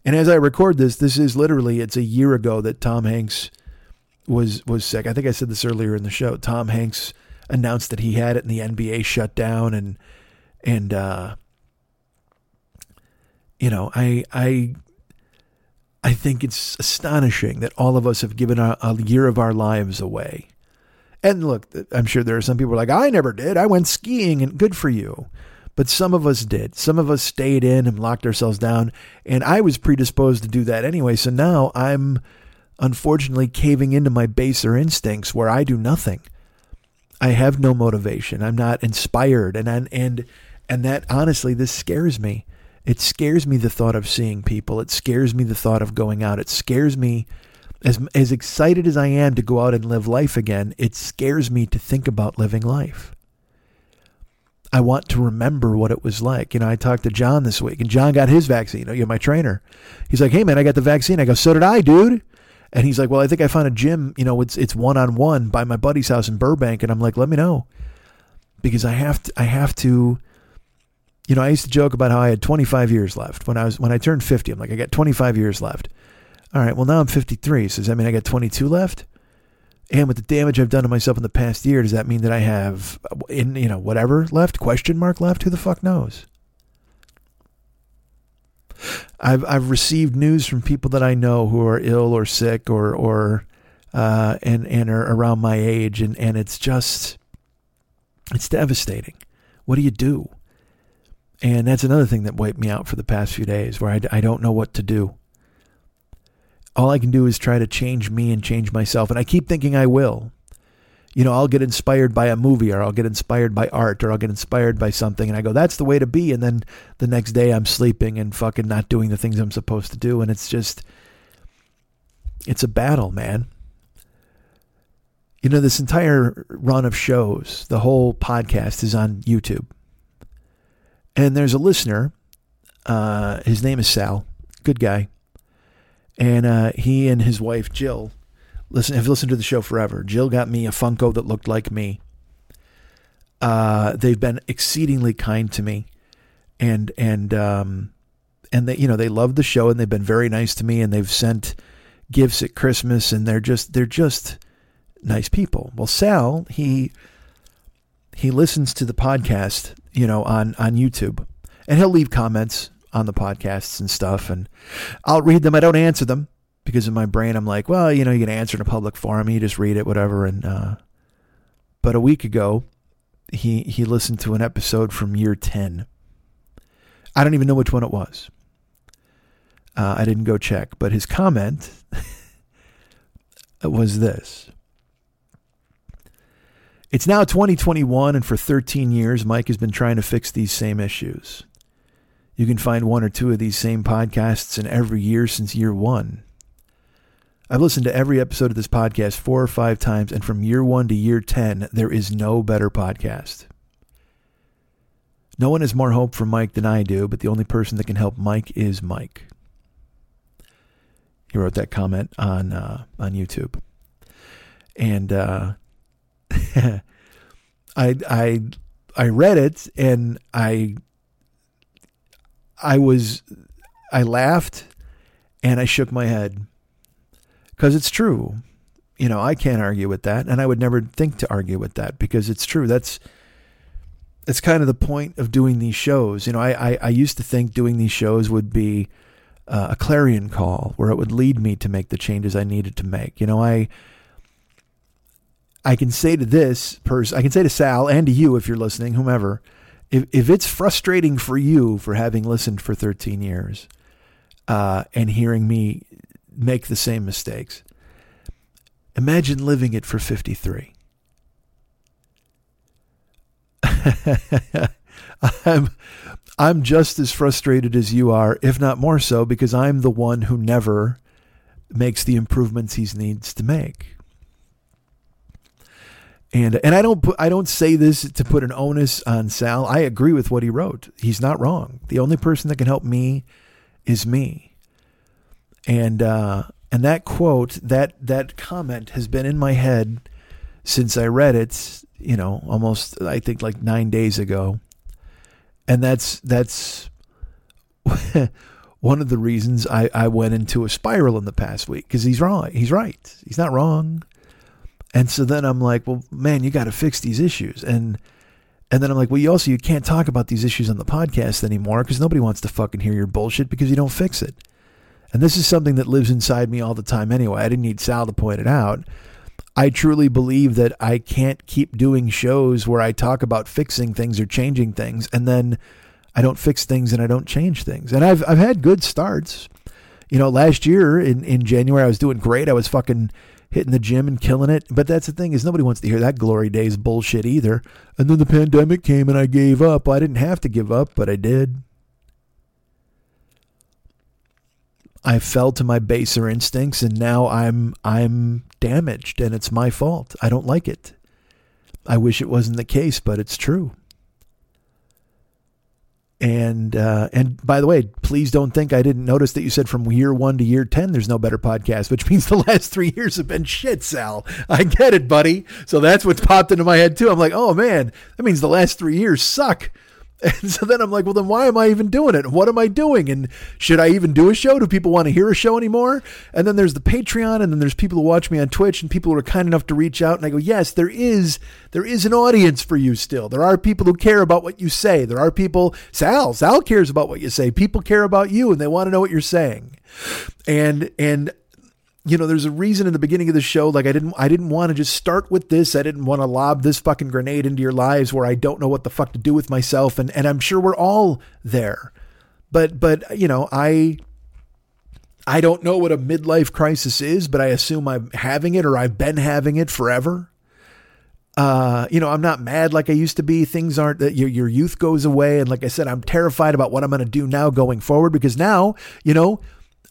And as I record this, this is literally it's a year ago that Tom Hanks was was sick. I think I said this earlier in the show. Tom Hanks announced that he had it and the NBA shut down and and uh, you know, I I I think it's astonishing that all of us have given a, a year of our lives away. And look, I'm sure there are some people like, I never did. I went skiing and good for you. But some of us did. Some of us stayed in and locked ourselves down. And I was predisposed to do that anyway. So now I'm unfortunately caving into my baser instincts where I do nothing. I have no motivation. I'm not inspired. And, and, and, and that honestly, this scares me. It scares me the thought of seeing people. It scares me the thought of going out. It scares me as as excited as I am to go out and live life again. It scares me to think about living life. I want to remember what it was like. You know, I talked to John this week, and John got his vaccine. Oh, you know, my trainer. He's like, "Hey, man, I got the vaccine." I go, "So did I, dude." And he's like, "Well, I think I found a gym. You know, it's it's one on one by my buddy's house in Burbank." And I'm like, "Let me know," because I have to. I have to you know, I used to joke about how I had 25 years left when I was when I turned 50. I'm like, I got 25 years left. All right, well now I'm 53. So does that mean I got 22 left? And with the damage I've done to myself in the past year, does that mean that I have in you know whatever left? Question mark left? Who the fuck knows? I've I've received news from people that I know who are ill or sick or or uh, and and are around my age, and and it's just it's devastating. What do you do? And that's another thing that wiped me out for the past few days where I, I don't know what to do. All I can do is try to change me and change myself. And I keep thinking I will. You know, I'll get inspired by a movie or I'll get inspired by art or I'll get inspired by something. And I go, that's the way to be. And then the next day I'm sleeping and fucking not doing the things I'm supposed to do. And it's just, it's a battle, man. You know, this entire run of shows, the whole podcast is on YouTube. And there's a listener. Uh, his name is Sal. Good guy. And uh, he and his wife Jill listen have listened to the show forever. Jill got me a Funko that looked like me. Uh, they've been exceedingly kind to me, and and um, and they you know they love the show and they've been very nice to me and they've sent gifts at Christmas and they're just they're just nice people. Well, Sal he he listens to the podcast you know, on, on YouTube. And he'll leave comments on the podcasts and stuff. And I'll read them. I don't answer them because in my brain, I'm like, well, you know, you can answer in a public forum. You just read it, whatever. And, uh, but a week ago, he, he listened to an episode from year 10. I don't even know which one it was. Uh, I didn't go check, but his comment was this. It's now 2021, and for 13 years, Mike has been trying to fix these same issues. You can find one or two of these same podcasts in every year since year one. I've listened to every episode of this podcast four or five times, and from year one to year 10, there is no better podcast. No one has more hope for Mike than I do, but the only person that can help Mike is Mike. He wrote that comment on uh, on YouTube, and uh, I I I read it and I I was I laughed and I shook my head because it's true. You know, I can't argue with that, and I would never think to argue with that because it's true. That's that's kind of the point of doing these shows. You know, I I, I used to think doing these shows would be uh, a clarion call where it would lead me to make the changes I needed to make. You know, I I can say to this person, I can say to Sal and to you if you're listening, whomever, if, if it's frustrating for you for having listened for 13 years uh, and hearing me make the same mistakes, imagine living it for 53. I'm, I'm just as frustrated as you are, if not more so, because I'm the one who never makes the improvements he needs to make. And and I don't I don't say this to put an onus on Sal. I agree with what he wrote. He's not wrong. The only person that can help me is me. And uh, and that quote, that that comment has been in my head since I read it. You know, almost I think like nine days ago. And that's that's one of the reasons I, I went into a spiral in the past week because he's wrong. He's right. He's not wrong. And so then I'm like, well, man, you got to fix these issues. And and then I'm like, well, you also you can't talk about these issues on the podcast anymore because nobody wants to fucking hear your bullshit because you don't fix it. And this is something that lives inside me all the time anyway. I didn't need Sal to point it out. I truly believe that I can't keep doing shows where I talk about fixing things or changing things and then I don't fix things and I don't change things. And I've I've had good starts. You know, last year in, in January I was doing great. I was fucking hitting the gym and killing it. But that's the thing is nobody wants to hear that glory days bullshit either. And then the pandemic came and I gave up. I didn't have to give up, but I did. I fell to my baser instincts and now I'm I'm damaged and it's my fault. I don't like it. I wish it wasn't the case, but it's true. And uh, and by the way, please don't think I didn't notice that you said from year one to year ten there's no better podcast, which means the last three years have been shit, Sal. I get it, buddy. So that's what's popped into my head too. I'm like, oh man, that means the last three years suck. And so then I'm like, well, then why am I even doing it? What am I doing? And should I even do a show? Do people want to hear a show anymore? And then there's the Patreon, and then there's people who watch me on Twitch, and people who are kind enough to reach out. And I go, yes, there is, there is an audience for you still. There are people who care about what you say. There are people, Sal, Sal cares about what you say. People care about you, and they want to know what you're saying. And and you know, there's a reason in the beginning of the show, like I didn't, I didn't want to just start with this. I didn't want to lob this fucking grenade into your lives where I don't know what the fuck to do with myself. And, and I'm sure we're all there, but, but, you know, I, I don't know what a midlife crisis is, but I assume I'm having it or I've been having it forever. Uh, you know, I'm not mad like I used to be. Things aren't that your, your youth goes away. And like I said, I'm terrified about what I'm going to do now going forward because now, you know,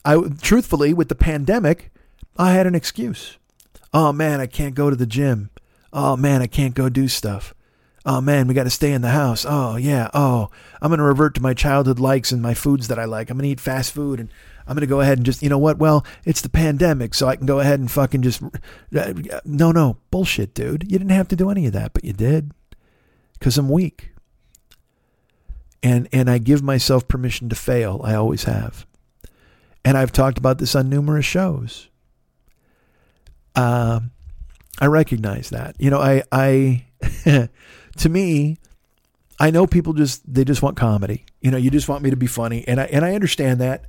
I truthfully with the pandemic, I had an excuse. Oh man, I can't go to the gym. Oh man, I can't go do stuff. Oh man, we got to stay in the house. Oh yeah. Oh, I'm going to revert to my childhood likes and my foods that I like. I'm going to eat fast food and I'm going to go ahead and just, you know what? Well, it's the pandemic, so I can go ahead and fucking just. Uh, no, no. Bullshit, dude. You didn't have to do any of that, but you did. Because I'm weak. And, and I give myself permission to fail. I always have. And I've talked about this on numerous shows. Uh, I recognize that. You know, I, I, to me, I know people just they just want comedy. You know, you just want me to be funny, and I and I understand that.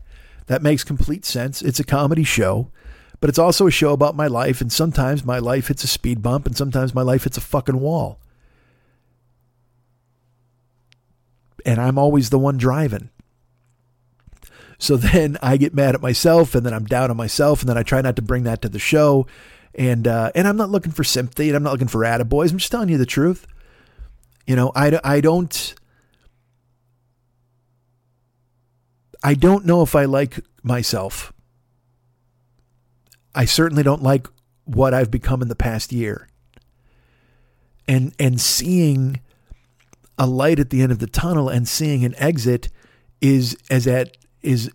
That makes complete sense. It's a comedy show, but it's also a show about my life, and sometimes my life hits a speed bump, and sometimes my life hits a fucking wall. And I'm always the one driving. So then I get mad at myself, and then I'm down on myself, and then I try not to bring that to the show. And uh, and I'm not looking for sympathy, and I'm not looking for attaboys. I'm just telling you the truth. You know, I, I don't. I don't know if I like myself. I certainly don't like what I've become in the past year. And and seeing a light at the end of the tunnel and seeing an exit is as at is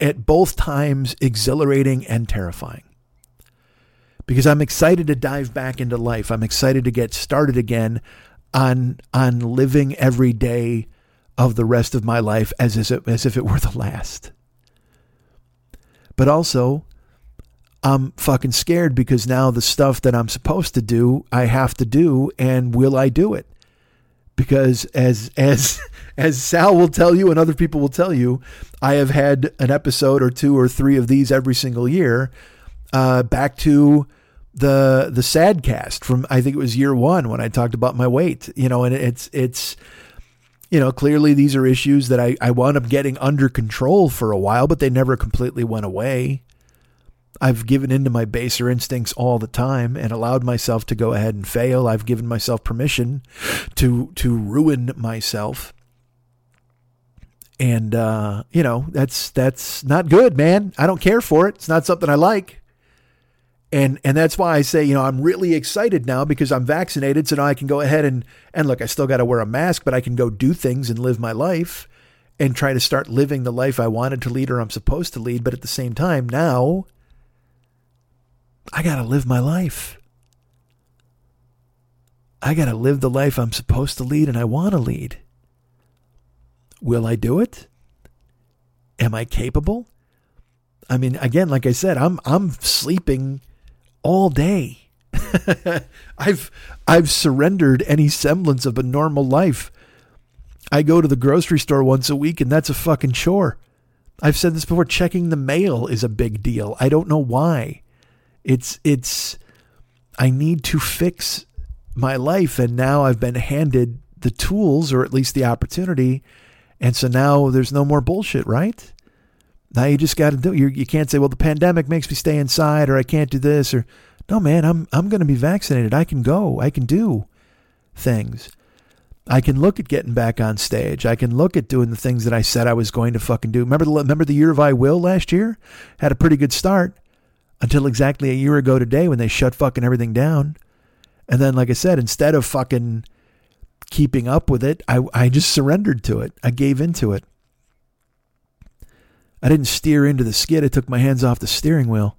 at both times exhilarating and terrifying. Because I'm excited to dive back into life. I'm excited to get started again on on living every day of the rest of my life as as if, as if it were the last. But also, I'm fucking scared because now the stuff that I'm supposed to do, I have to do, and will I do it? Because as as as Sal will tell you and other people will tell you, I have had an episode or two or three of these every single year. Uh, back to the the sad cast from I think it was year one when I talked about my weight. You know, and it's it's you know clearly these are issues that I I wound up getting under control for a while, but they never completely went away. I've given into my baser instincts all the time and allowed myself to go ahead and fail. I've given myself permission to to ruin myself. And uh, you know, that's that's not good, man. I don't care for it. It's not something I like. And and that's why I say, you know, I'm really excited now because I'm vaccinated, so now I can go ahead and and look, I still got to wear a mask, but I can go do things and live my life and try to start living the life I wanted to lead or I'm supposed to lead, but at the same time, now I got to live my life. I got to live the life I'm supposed to lead and I want to lead. Will I do it? Am I capable? I mean, again, like I said, I'm I'm sleeping all day. I've I've surrendered any semblance of a normal life. I go to the grocery store once a week and that's a fucking chore. I've said this before, checking the mail is a big deal. I don't know why. It's it's I need to fix my life. And now I've been handed the tools or at least the opportunity. And so now there's no more bullshit, right? Now you just got to do. You you can't say, "Well, the pandemic makes me stay inside," or "I can't do this," or no, man. I'm I'm going to be vaccinated. I can go. I can do things. I can look at getting back on stage. I can look at doing the things that I said I was going to fucking do. Remember the remember the year of I will last year? Had a pretty good start until exactly a year ago today when they shut fucking everything down. And then, like I said, instead of fucking keeping up with it, I I just surrendered to it. I gave into it. I didn't steer into the skid. I took my hands off the steering wheel.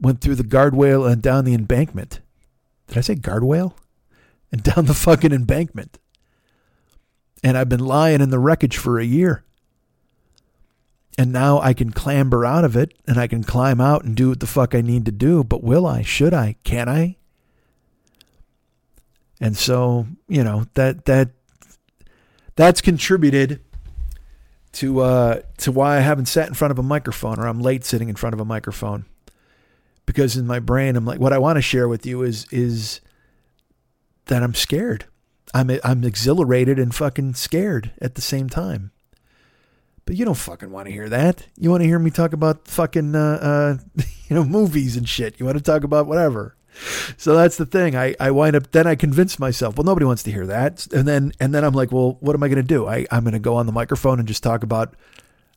Went through the guardrail and down the embankment. Did I say guardrail? And down the fucking embankment. And I've been lying in the wreckage for a year. And now I can clamber out of it and I can climb out and do what the fuck I need to do. But will I? Should I? Can I? And so, you know, that that that's contributed to uh, to why I haven't sat in front of a microphone or I'm late sitting in front of a microphone. Because in my brain, I'm like, what I want to share with you is is that I'm scared. I'm I'm exhilarated and fucking scared at the same time. But you don't fucking want to hear that. You want to hear me talk about fucking uh, uh, you know movies and shit. You want to talk about whatever so that's the thing. I, I wind up then I convince myself, well, nobody wants to hear that. And then and then I'm like, well, what am I gonna do? I, I'm gonna go on the microphone and just talk about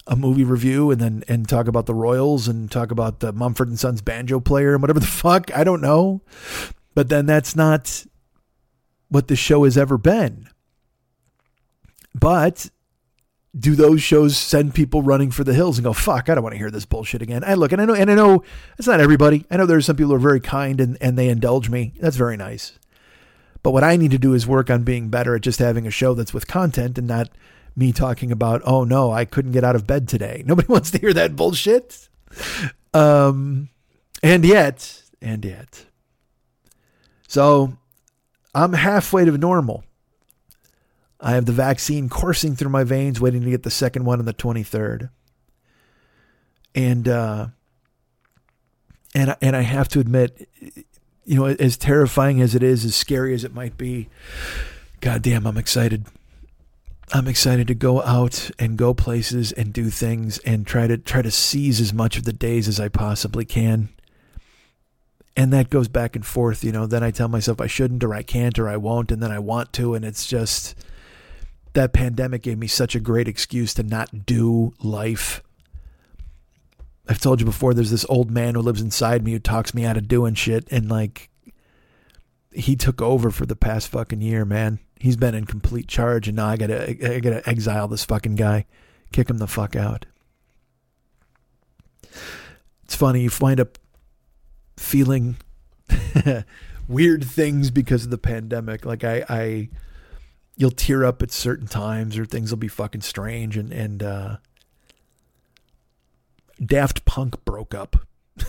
a movie review and then and talk about the Royals and talk about the Mumford and Sons banjo player and whatever the fuck. I don't know. But then that's not what the show has ever been. But do those shows send people running for the hills and go, fuck, I don't want to hear this bullshit again. I look and I know, and I know it's not everybody. I know there's some people who are very kind and, and they indulge me. That's very nice. But what I need to do is work on being better at just having a show that's with content and not me talking about, oh no, I couldn't get out of bed today. Nobody wants to hear that bullshit. Um, and yet, and yet. So I'm halfway to normal. I have the vaccine coursing through my veins, waiting to get the second one on the 23rd. And uh, and and I have to admit, you know, as terrifying as it is, as scary as it might be, goddamn, I'm excited. I'm excited to go out and go places and do things and try to try to seize as much of the days as I possibly can. And that goes back and forth, you know. Then I tell myself I shouldn't or I can't or I won't, and then I want to, and it's just that pandemic gave me such a great excuse to not do life. I've told you before, there's this old man who lives inside me who talks me out of doing shit. And like, he took over for the past fucking year, man. He's been in complete charge. And now I gotta, I gotta exile this fucking guy, kick him the fuck out. It's funny, you wind up feeling weird things because of the pandemic. Like, I, I, you'll tear up at certain times or things will be fucking strange and and uh, Daft Punk broke up.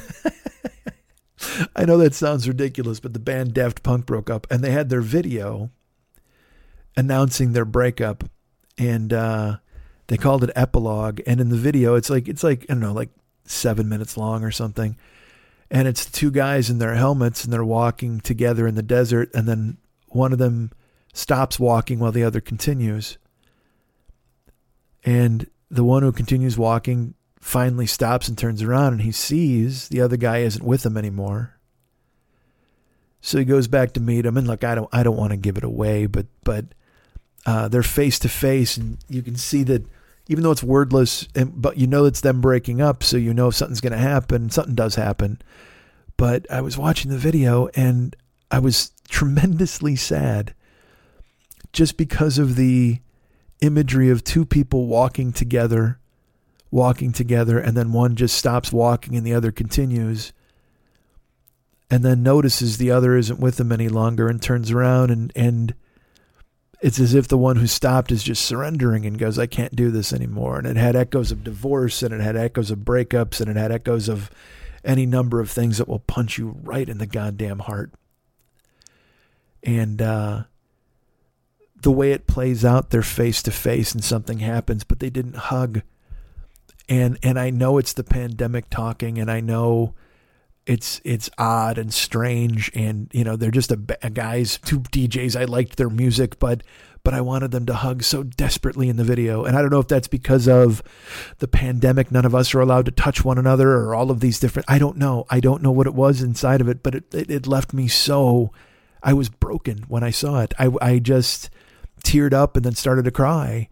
I know that sounds ridiculous, but the band Daft Punk broke up and they had their video announcing their breakup and uh, they called it epilogue and in the video it's like it's like I don't know like 7 minutes long or something and it's two guys in their helmets and they're walking together in the desert and then one of them stops walking while the other continues. And the one who continues walking finally stops and turns around and he sees the other guy isn't with him anymore. So he goes back to meet him and look, I don't I don't want to give it away, but but uh, they're face to face and you can see that even though it's wordless and but you know it's them breaking up, so you know if something's gonna happen, something does happen. But I was watching the video and I was tremendously sad just because of the imagery of two people walking together, walking together, and then one just stops walking and the other continues, and then notices the other isn't with them any longer and turns around and, and it's as if the one who stopped is just surrendering and goes, I can't do this anymore. And it had echoes of divorce and it had echoes of breakups and it had echoes of any number of things that will punch you right in the goddamn heart. And uh, the way it plays out, they're face to face and something happens, but they didn't hug. And and I know it's the pandemic talking, and I know It's it's odd and strange, and you know they're just a, a guys, two DJs. I liked their music, but but I wanted them to hug so desperately in the video. And I don't know if that's because of the pandemic. None of us are allowed to touch one another or all of these different. I don't know. I don't know what it was inside of it, but it, it, it left me so. I was broken when I saw it. I, I just teared up and then started to cry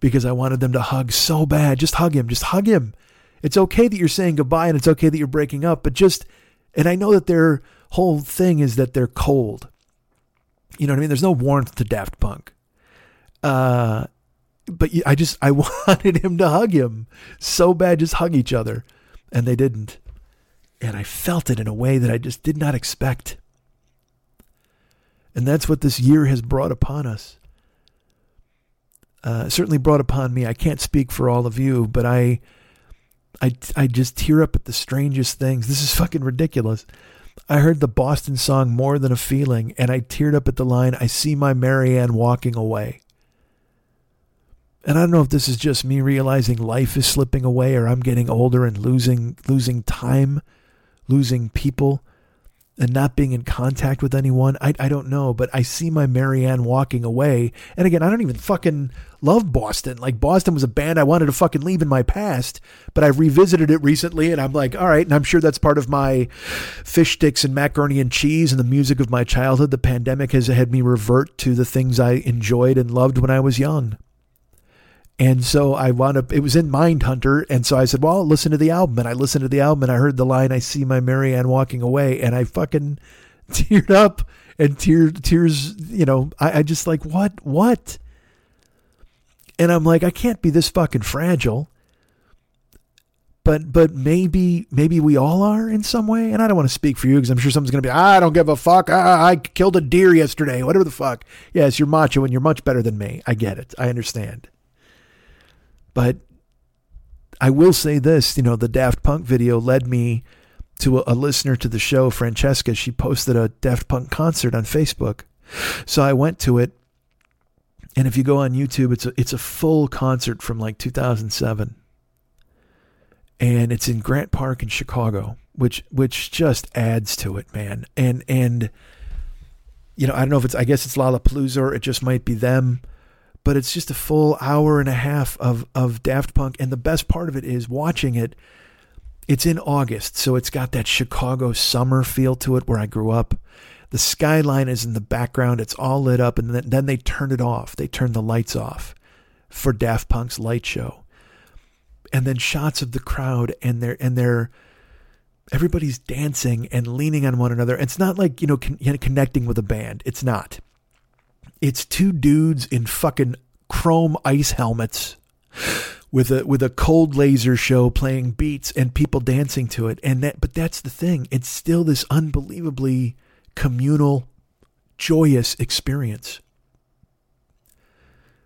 because I wanted them to hug so bad. Just hug him. Just hug him. It's okay that you're saying goodbye and it's okay that you're breaking up, but just, and I know that their whole thing is that they're cold. You know what I mean? There's no warmth to Daft Punk. Uh, but I just I wanted him to hug him so bad, just hug each other, and they didn't, and I felt it in a way that I just did not expect. And that's what this year has brought upon us. Uh, certainly brought upon me. I can't speak for all of you, but I, I, I just tear up at the strangest things. This is fucking ridiculous. I heard the Boston song More Than a Feeling, and I teared up at the line, I see my Marianne walking away and I don't know if this is just me realizing life is slipping away or I'm getting older and losing losing time, losing people, and not being in contact with anyone. I I don't know, but I see my Marianne walking away. And again, I don't even fucking love Boston. Like Boston was a band I wanted to fucking leave in my past, but I've revisited it recently and I'm like, all right, and I'm sure that's part of my fish sticks and macaroni and cheese and the music of my childhood. The pandemic has had me revert to the things I enjoyed and loved when I was young. And so I wound up, it was in Mindhunter. And so I said, well, I'll listen to the album. And I listened to the album and I heard the line, I see my Marianne walking away. And I fucking teared up and tears, tears, you know, I, I just like, what, what? And I'm like, I can't be this fucking fragile. But, but maybe, maybe we all are in some way. And I don't want to speak for you because I'm sure someone's going to be, I don't give a fuck. I, I killed a deer yesterday, whatever the fuck. Yes, you're macho and you're much better than me. I get it. I understand. But I will say this, you know, the Daft Punk video led me to a, a, listener to the show, Francesca. She posted a Daft Punk concert on Facebook. So I went to it. And if you go on YouTube, it's a, it's a full concert from like 2007. And it's in Grant Park in Chicago, which which just adds to it, man. And and you know, I don't know if it's I guess it's Lollapalooza or it just might be them but it's just a full hour and a half of of Daft Punk and the best part of it is watching it it's in August so it's got that Chicago summer feel to it where I grew up the skyline is in the background. It's all lit up and then, then they turn it off. They turn the lights off for Daft Punk's light show. And then shots of the crowd and they're and they're everybody's dancing and leaning on one another. It's not like you know con- connecting with a band. It's not. It's two dudes in fucking chrome ice helmets with a with a cold laser show playing beats and people dancing to it. And that but that's the thing. It's still this unbelievably communal, joyous experience.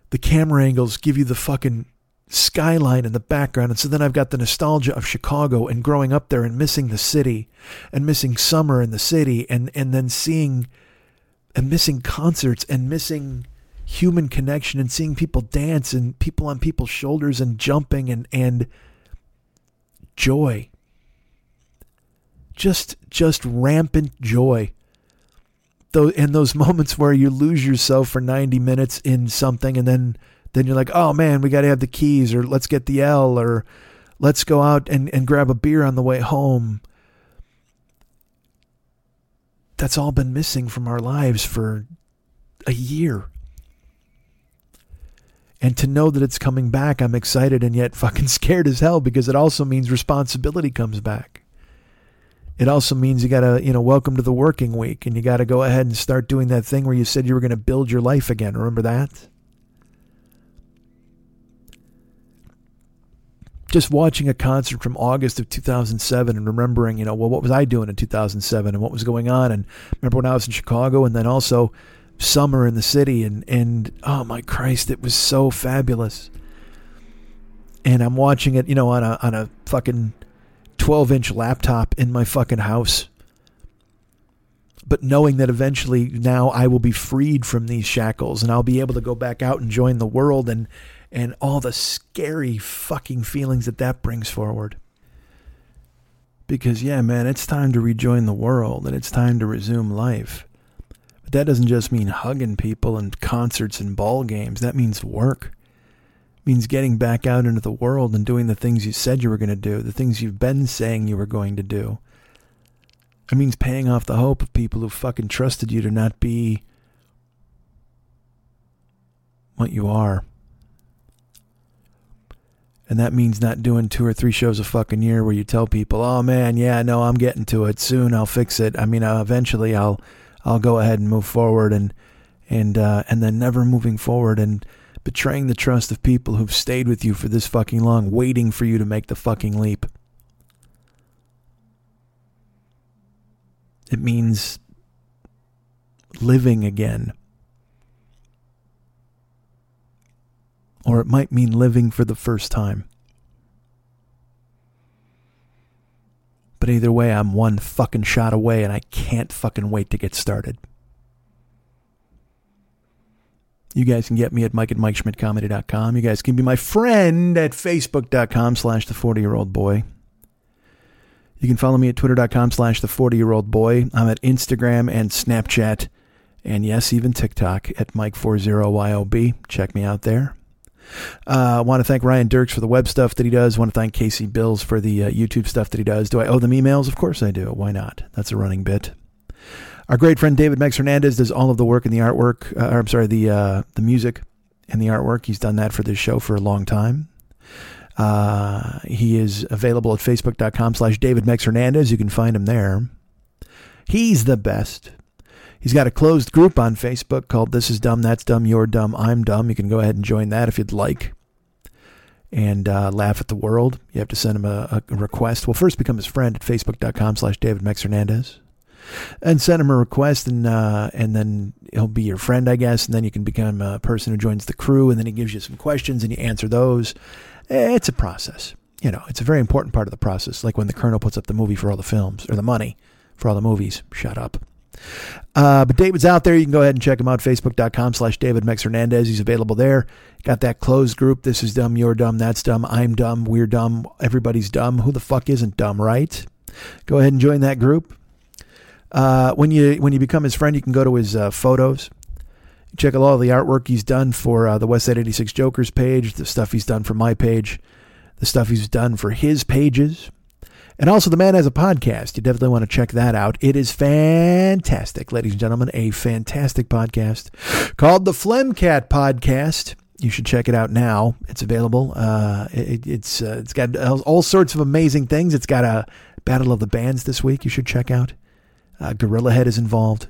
The camera angles give you the fucking skyline in the background. And so then I've got the nostalgia of Chicago and growing up there and missing the city and missing summer in the city and, and then seeing and missing concerts and missing human connection and seeing people dance and people on people's shoulders and jumping and and joy just just rampant joy though in those moments where you lose yourself for 90 minutes in something and then then you're like oh man we got to have the keys or let's get the L or let's go out and, and grab a beer on the way home that's all been missing from our lives for a year. And to know that it's coming back, I'm excited and yet fucking scared as hell because it also means responsibility comes back. It also means you got to, you know, welcome to the working week and you got to go ahead and start doing that thing where you said you were going to build your life again. Remember that? just watching a concert from August of 2007 and remembering, you know, well, what was I doing in 2007 and what was going on? And remember when I was in Chicago and then also summer in the city and, and oh my Christ, it was so fabulous. And I'm watching it, you know, on a, on a fucking 12 inch laptop in my fucking house. But knowing that eventually now I will be freed from these shackles and I'll be able to go back out and join the world and, and all the scary fucking feelings that that brings forward. Because, yeah, man, it's time to rejoin the world and it's time to resume life. But that doesn't just mean hugging people and concerts and ball games. That means work. Means getting back out into the world and doing the things you said you were going to do, the things you've been saying you were going to do. It means paying off the hope of people who fucking trusted you to not be what you are. And that means not doing two or three shows a fucking year where you tell people, "Oh man, yeah, no, I'm getting to it soon. I'll fix it. I mean, uh, eventually, I'll, I'll go ahead and move forward." And and uh, and then never moving forward and betraying the trust of people who've stayed with you for this fucking long, waiting for you to make the fucking leap. It means living again. Or it might mean living for the first time. But either way, I'm one fucking shot away and I can't fucking wait to get started. You guys can get me at Mike at MikeSchmidtComedy.com. You guys can be my friend at Facebook.com slash the 40 year old boy. You can follow me at twitter.com slash the 40 year old boy. I'm at Instagram and Snapchat and yes, even TikTok at Mike40YOB. Check me out there. Uh, I want to thank Ryan Dirks for the web stuff that he does. Want to thank Casey Bills for the uh, YouTube stuff that he does. Do I owe them emails? Of course I do. Why not? That's a running bit. Our great friend David Mex Hernandez does all of the work and the artwork. Uh, or I'm sorry, the uh, the music and the artwork. He's done that for this show for a long time. Uh, he is available at facebook.com slash David Mex Hernandez. You can find him there. He's the best. He's got a closed group on Facebook called This Is Dumb, That's Dumb, You're Dumb, I'm Dumb. You can go ahead and join that if you'd like and uh, laugh at the world. You have to send him a, a, request. Well, first become his friend at facebook.com slash David Mex Hernandez and send him a request and uh, and then he'll be your friend, I guess. And then you can become a person who joins the crew and then he gives you some questions and you answer those. It's a process. You know, it's a very important part of the process. Like when the colonel puts up the movie for all the films or the money for all the movies. Shut up. Uh, but David's out there. You can go ahead and check him out. Facebook.com slash David Mex Hernandez. He's available there. Got that closed group. This is dumb. You're dumb. That's dumb. I'm dumb. We're dumb. Everybody's dumb. Who the fuck isn't dumb, right? Go ahead and join that group. Uh, when you when you become his friend, you can go to his uh, photos. Check out all the artwork he's done for uh, the Westside 86 Jokers page, the stuff he's done for my page, the stuff he's done for his pages. And also, the man has a podcast. You definitely want to check that out. It is fantastic, ladies and gentlemen. A fantastic podcast called the Phlegmcat Podcast. You should check it out now. It's available. Uh, it, it's uh, it's got all sorts of amazing things. It's got a Battle of the Bands this week. You should check out. Uh, Gorilla Head is involved.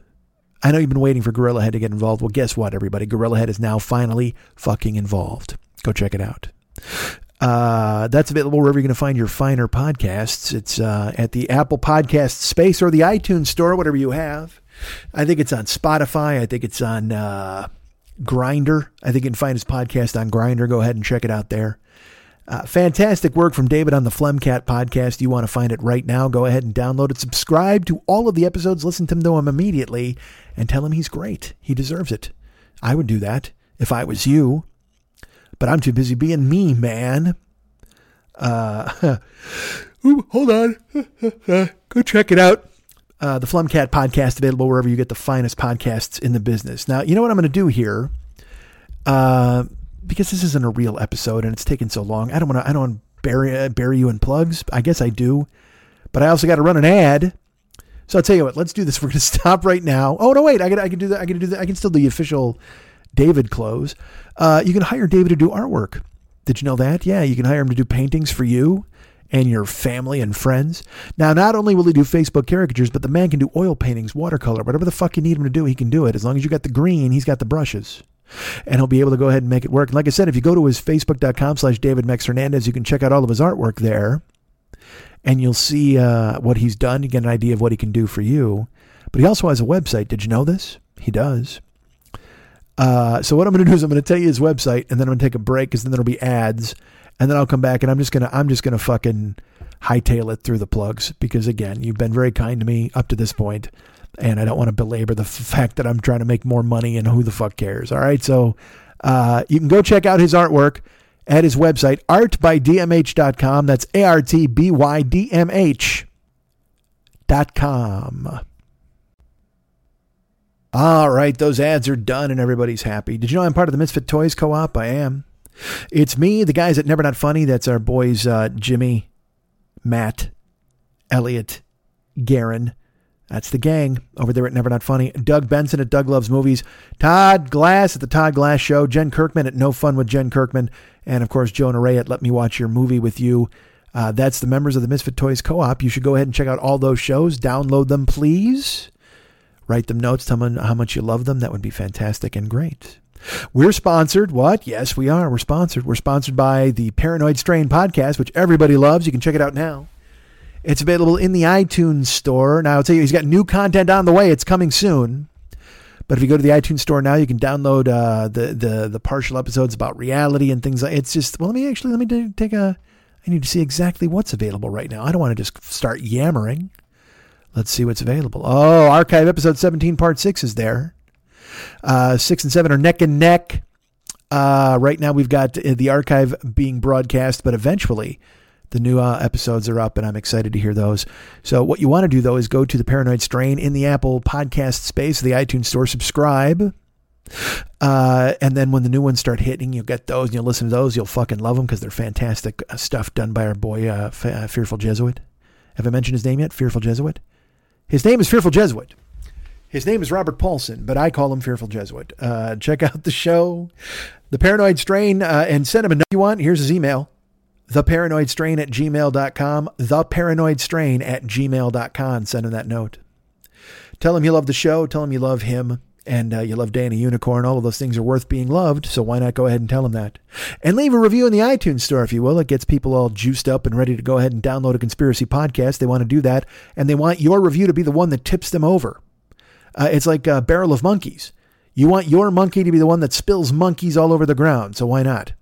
I know you've been waiting for Gorilla Head to get involved. Well, guess what, everybody? Gorilla Head is now finally fucking involved. Go check it out. Uh, that's available wherever you're going to find your finer podcasts. It's uh, at the Apple Podcast space or the iTunes store, whatever you have. I think it's on Spotify. I think it's on uh, Grindr. I think you can find his podcast on Grindr. Go ahead and check it out there. Uh, fantastic work from David on the Phlegmcat podcast. You want to find it right now? Go ahead and download it. Subscribe to all of the episodes. Listen to them immediately and tell him he's great. He deserves it. I would do that if I was you, but I'm too busy being me, man. Uh, ooh, hold on. Go check it out. Uh, the Flumcat podcast available wherever you get the finest podcasts in the business. Now, you know what I'm going to do here? Uh, because this isn't a real episode and it's taken so long, I don't want to. I don't bury uh, bury you in plugs. I guess I do, but I also got to run an ad. So I'll tell you what. Let's do this. We're going to stop right now. Oh no, wait. I can I can do that. I can do that. I can still do the official David close. Uh, you can hire David to do artwork. Did you know that? Yeah, you can hire him to do paintings for you and your family and friends. Now, not only will he do Facebook caricatures, but the man can do oil paintings, watercolor, whatever the fuck you need him to do, he can do it. As long as you got the green, he's got the brushes and he'll be able to go ahead and make it work. And like I said, if you go to his facebook.com slash David Mex Hernandez, you can check out all of his artwork there and you'll see uh, what he's done. You get an idea of what he can do for you. But he also has a website. Did you know this? He does. Uh, so what I'm going to do is I'm going to tell you his website, and then I'm going to take a break because then there'll be ads, and then I'll come back and I'm just gonna I'm just gonna fucking hightail it through the plugs because again, you've been very kind to me up to this point, and I don't want to belabor the fact that I'm trying to make more money and who the fuck cares. All right, so uh, you can go check out his artwork at his website, artbydmh.com. That's A R T B Y D M H gmail.com. All right, those ads are done and everybody's happy. Did you know I'm part of the Misfit Toys Co op? I am. It's me, the guys at Never Not Funny. That's our boys, uh, Jimmy, Matt, Elliot, Garen. That's the gang over there at Never Not Funny. Doug Benson at Doug Loves Movies. Todd Glass at the Todd Glass Show. Jen Kirkman at No Fun with Jen Kirkman. And of course, Joan Ray at Let Me Watch Your Movie with You. Uh, that's the members of the Misfit Toys Co op. You should go ahead and check out all those shows. Download them, please. Write them notes. Tell them how much you love them. That would be fantastic and great. We're sponsored. What? Yes, we are. We're sponsored. We're sponsored by the Paranoid Strain podcast, which everybody loves. You can check it out now. It's available in the iTunes store. Now, I'll tell you, he's got new content on the way. It's coming soon. But if you go to the iTunes store now, you can download uh, the the the partial episodes about reality and things. like It's just well, let me actually let me take a. I need to see exactly what's available right now. I don't want to just start yammering. Let's see what's available. Oh, archive episode 17, part six is there. Uh, six and seven are neck and neck. Uh, right now, we've got the archive being broadcast, but eventually, the new uh, episodes are up, and I'm excited to hear those. So, what you want to do though is go to the Paranoid Strain in the Apple Podcast space, the iTunes Store, subscribe. Uh, and then when the new ones start hitting, you'll get those and you'll listen to those. You'll fucking love them because they're fantastic uh, stuff done by our boy, uh, F- uh, Fearful Jesuit. Have I mentioned his name yet? Fearful Jesuit? His name is Fearful Jesuit. His name is Robert Paulson, but I call him Fearful Jesuit. Uh, check out the show, The Paranoid Strain, uh, and send him a note you want. Here's his email theparanoidstrain at gmail.com, theparanoidstrain at gmail.com. Send him that note. Tell him you love the show. Tell him you love him and uh, you love Danny Unicorn. All of those things are worth being loved. So why not go ahead and tell him that? And leave a review in the iTunes store, if you will. It gets people all juiced up and ready to go ahead and download a conspiracy podcast. They want to do that. And they want your review to be the one that tips them over. Uh, it's like a barrel of monkeys. You want your monkey to be the one that spills monkeys all over the ground. So why not?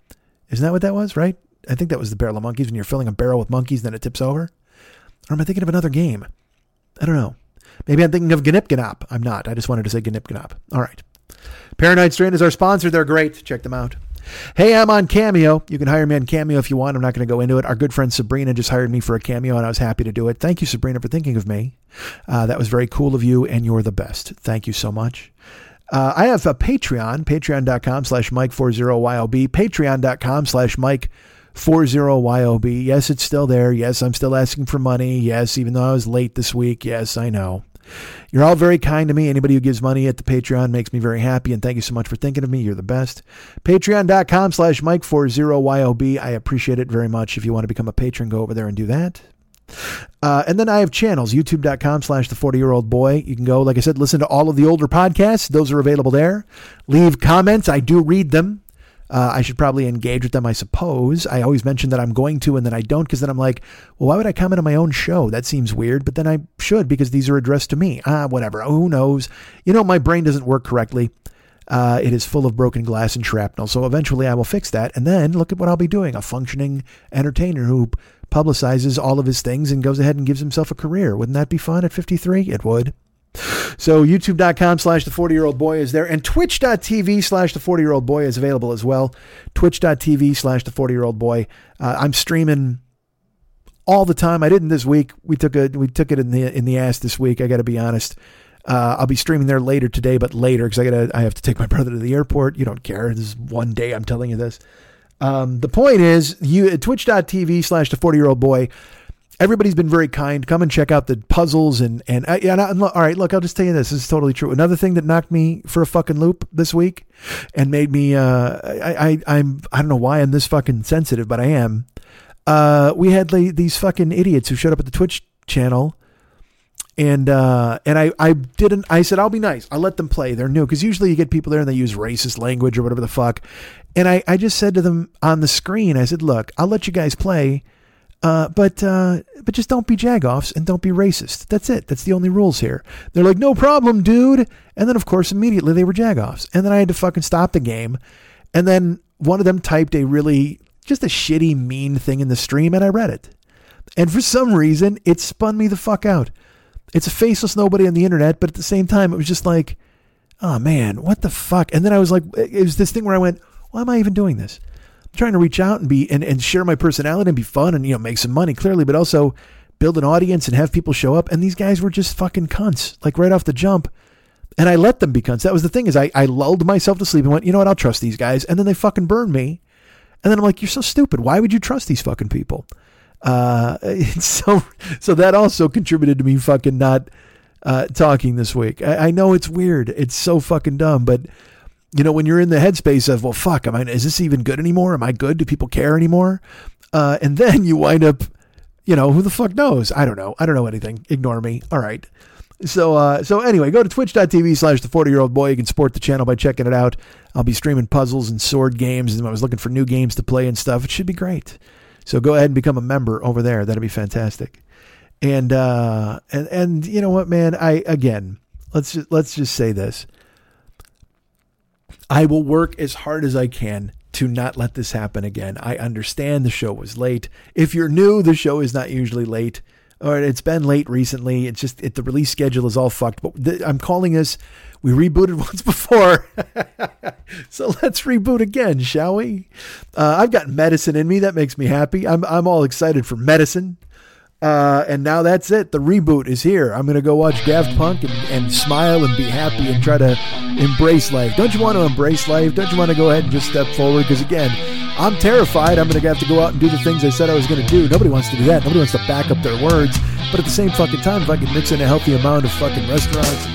Isn't that what that was, right? I think that was the barrel of monkeys when you're filling a barrel with monkeys, then it tips over. Or am I thinking of another game? I don't know. Maybe I'm thinking of Gnip I'm not. I just wanted to say Gnip All right. Paranoid Strain is our sponsor. They're great. Check them out. Hey, I'm on Cameo. You can hire me on Cameo if you want. I'm not going to go into it. Our good friend Sabrina just hired me for a cameo, and I was happy to do it. Thank you, Sabrina, for thinking of me. Uh, that was very cool of you, and you're the best. Thank you so much. Uh, I have a Patreon, patreon.com slash Mike40YOB, patreon.com slash Mike 40YOB. Yes, it's still there. Yes, I'm still asking for money. Yes, even though I was late this week. Yes, I know. You're all very kind to me. Anybody who gives money at the Patreon makes me very happy. And thank you so much for thinking of me. You're the best. Patreon.com slash Mike40YOB. I appreciate it very much. If you want to become a patron, go over there and do that. Uh, and then I have channels, youtube.com slash the 40 year old boy. You can go, like I said, listen to all of the older podcasts. Those are available there. Leave comments. I do read them. Uh, I should probably engage with them, I suppose. I always mention that I'm going to, and then I don't, because then I'm like, well, why would I comment on my own show? That seems weird, but then I should because these are addressed to me. Ah, whatever. Who knows? You know, my brain doesn't work correctly. Uh, it is full of broken glass and shrapnel. So eventually I will fix that. And then look at what I'll be doing a functioning entertainer who publicizes all of his things and goes ahead and gives himself a career. Wouldn't that be fun at 53? It would. So youtube.com slash the 40 year old boy is there and twitch.tv slash the 40 year old boy is available as well. Twitch.tv slash the 40 year old boy. Uh, I'm streaming all the time. I didn't this week. We took a, we took it in the, in the ass this week. I got to be honest. Uh, I'll be streaming there later today, but later because I gotta I have to take my brother to the airport. You don't care. This is one day. I'm telling you this. Um, the point is, you twitch.tv slash the 40 year old boy everybody's been very kind. Come and check out the puzzles and and, uh, and, and all right. Look, I'll just tell you this. This is totally true. Another thing that knocked me for a fucking loop this week and made me uh, I, I I'm I don't know why I'm this fucking sensitive, but I am. Uh, we had these fucking idiots who showed up at the Twitch channel. And uh, and I, I didn't I said I'll be nice I'll let them play they're new because usually you get people there and they use racist language or whatever the fuck and I, I just said to them on the screen I said look I'll let you guys play uh, but uh, but just don't be jagoffs and don't be racist. That's it. That's the only rules here. They're like, no problem, dude. And then of course immediately they were jagoffs. And then I had to fucking stop the game. And then one of them typed a really just a shitty mean thing in the stream, and I read it. And for some reason, it spun me the fuck out. It's a faceless nobody on the internet, but at the same time, it was just like, oh man, what the fuck? And then I was like, it was this thing where I went, why am I even doing this? Trying to reach out and be and, and share my personality and be fun and you know make some money clearly, but also build an audience and have people show up. And these guys were just fucking cunts, like right off the jump. And I let them be cunts. That was the thing is I, I lulled myself to sleep and went, you know what, I'll trust these guys. And then they fucking burned me. And then I'm like, you're so stupid. Why would you trust these fucking people? Uh, so so that also contributed to me fucking not uh, talking this week. I, I know it's weird. It's so fucking dumb, but you know when you're in the headspace of well, fuck, am I? Is this even good anymore? Am I good? Do people care anymore? Uh, and then you wind up, you know, who the fuck knows? I don't know. I don't know anything. Ignore me. All right. So, uh, so anyway, go to twitch.tv slash the 40 year old boy. You can support the channel by checking it out. I'll be streaming puzzles and sword games. And I was looking for new games to play and stuff. It should be great. So go ahead and become a member over there. That'd be fantastic. And, uh, and, and you know what, man, I, again, let's just, let's just say this. I will work as hard as I can to not let this happen again. I understand the show was late. If you're new, the show is not usually late or it's been late recently. It's just it, the release schedule is all fucked. But th- I'm calling this. We rebooted once before, so let's reboot again, shall we? Uh, I've got medicine in me that makes me happy. I'm I'm all excited for medicine. Uh, and now that's it. The reboot is here. I'm going to go watch Daft Punk and, and smile and be happy and try to embrace life. Don't you want to embrace life? Don't you want to go ahead and just step forward? Because again, I'm terrified. I'm going to have to go out and do the things I said I was going to do. Nobody wants to do that. Nobody wants to back up their words. But at the same fucking time, if I can mix in a healthy amount of fucking restaurants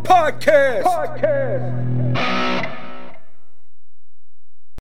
Podcast. Podcast.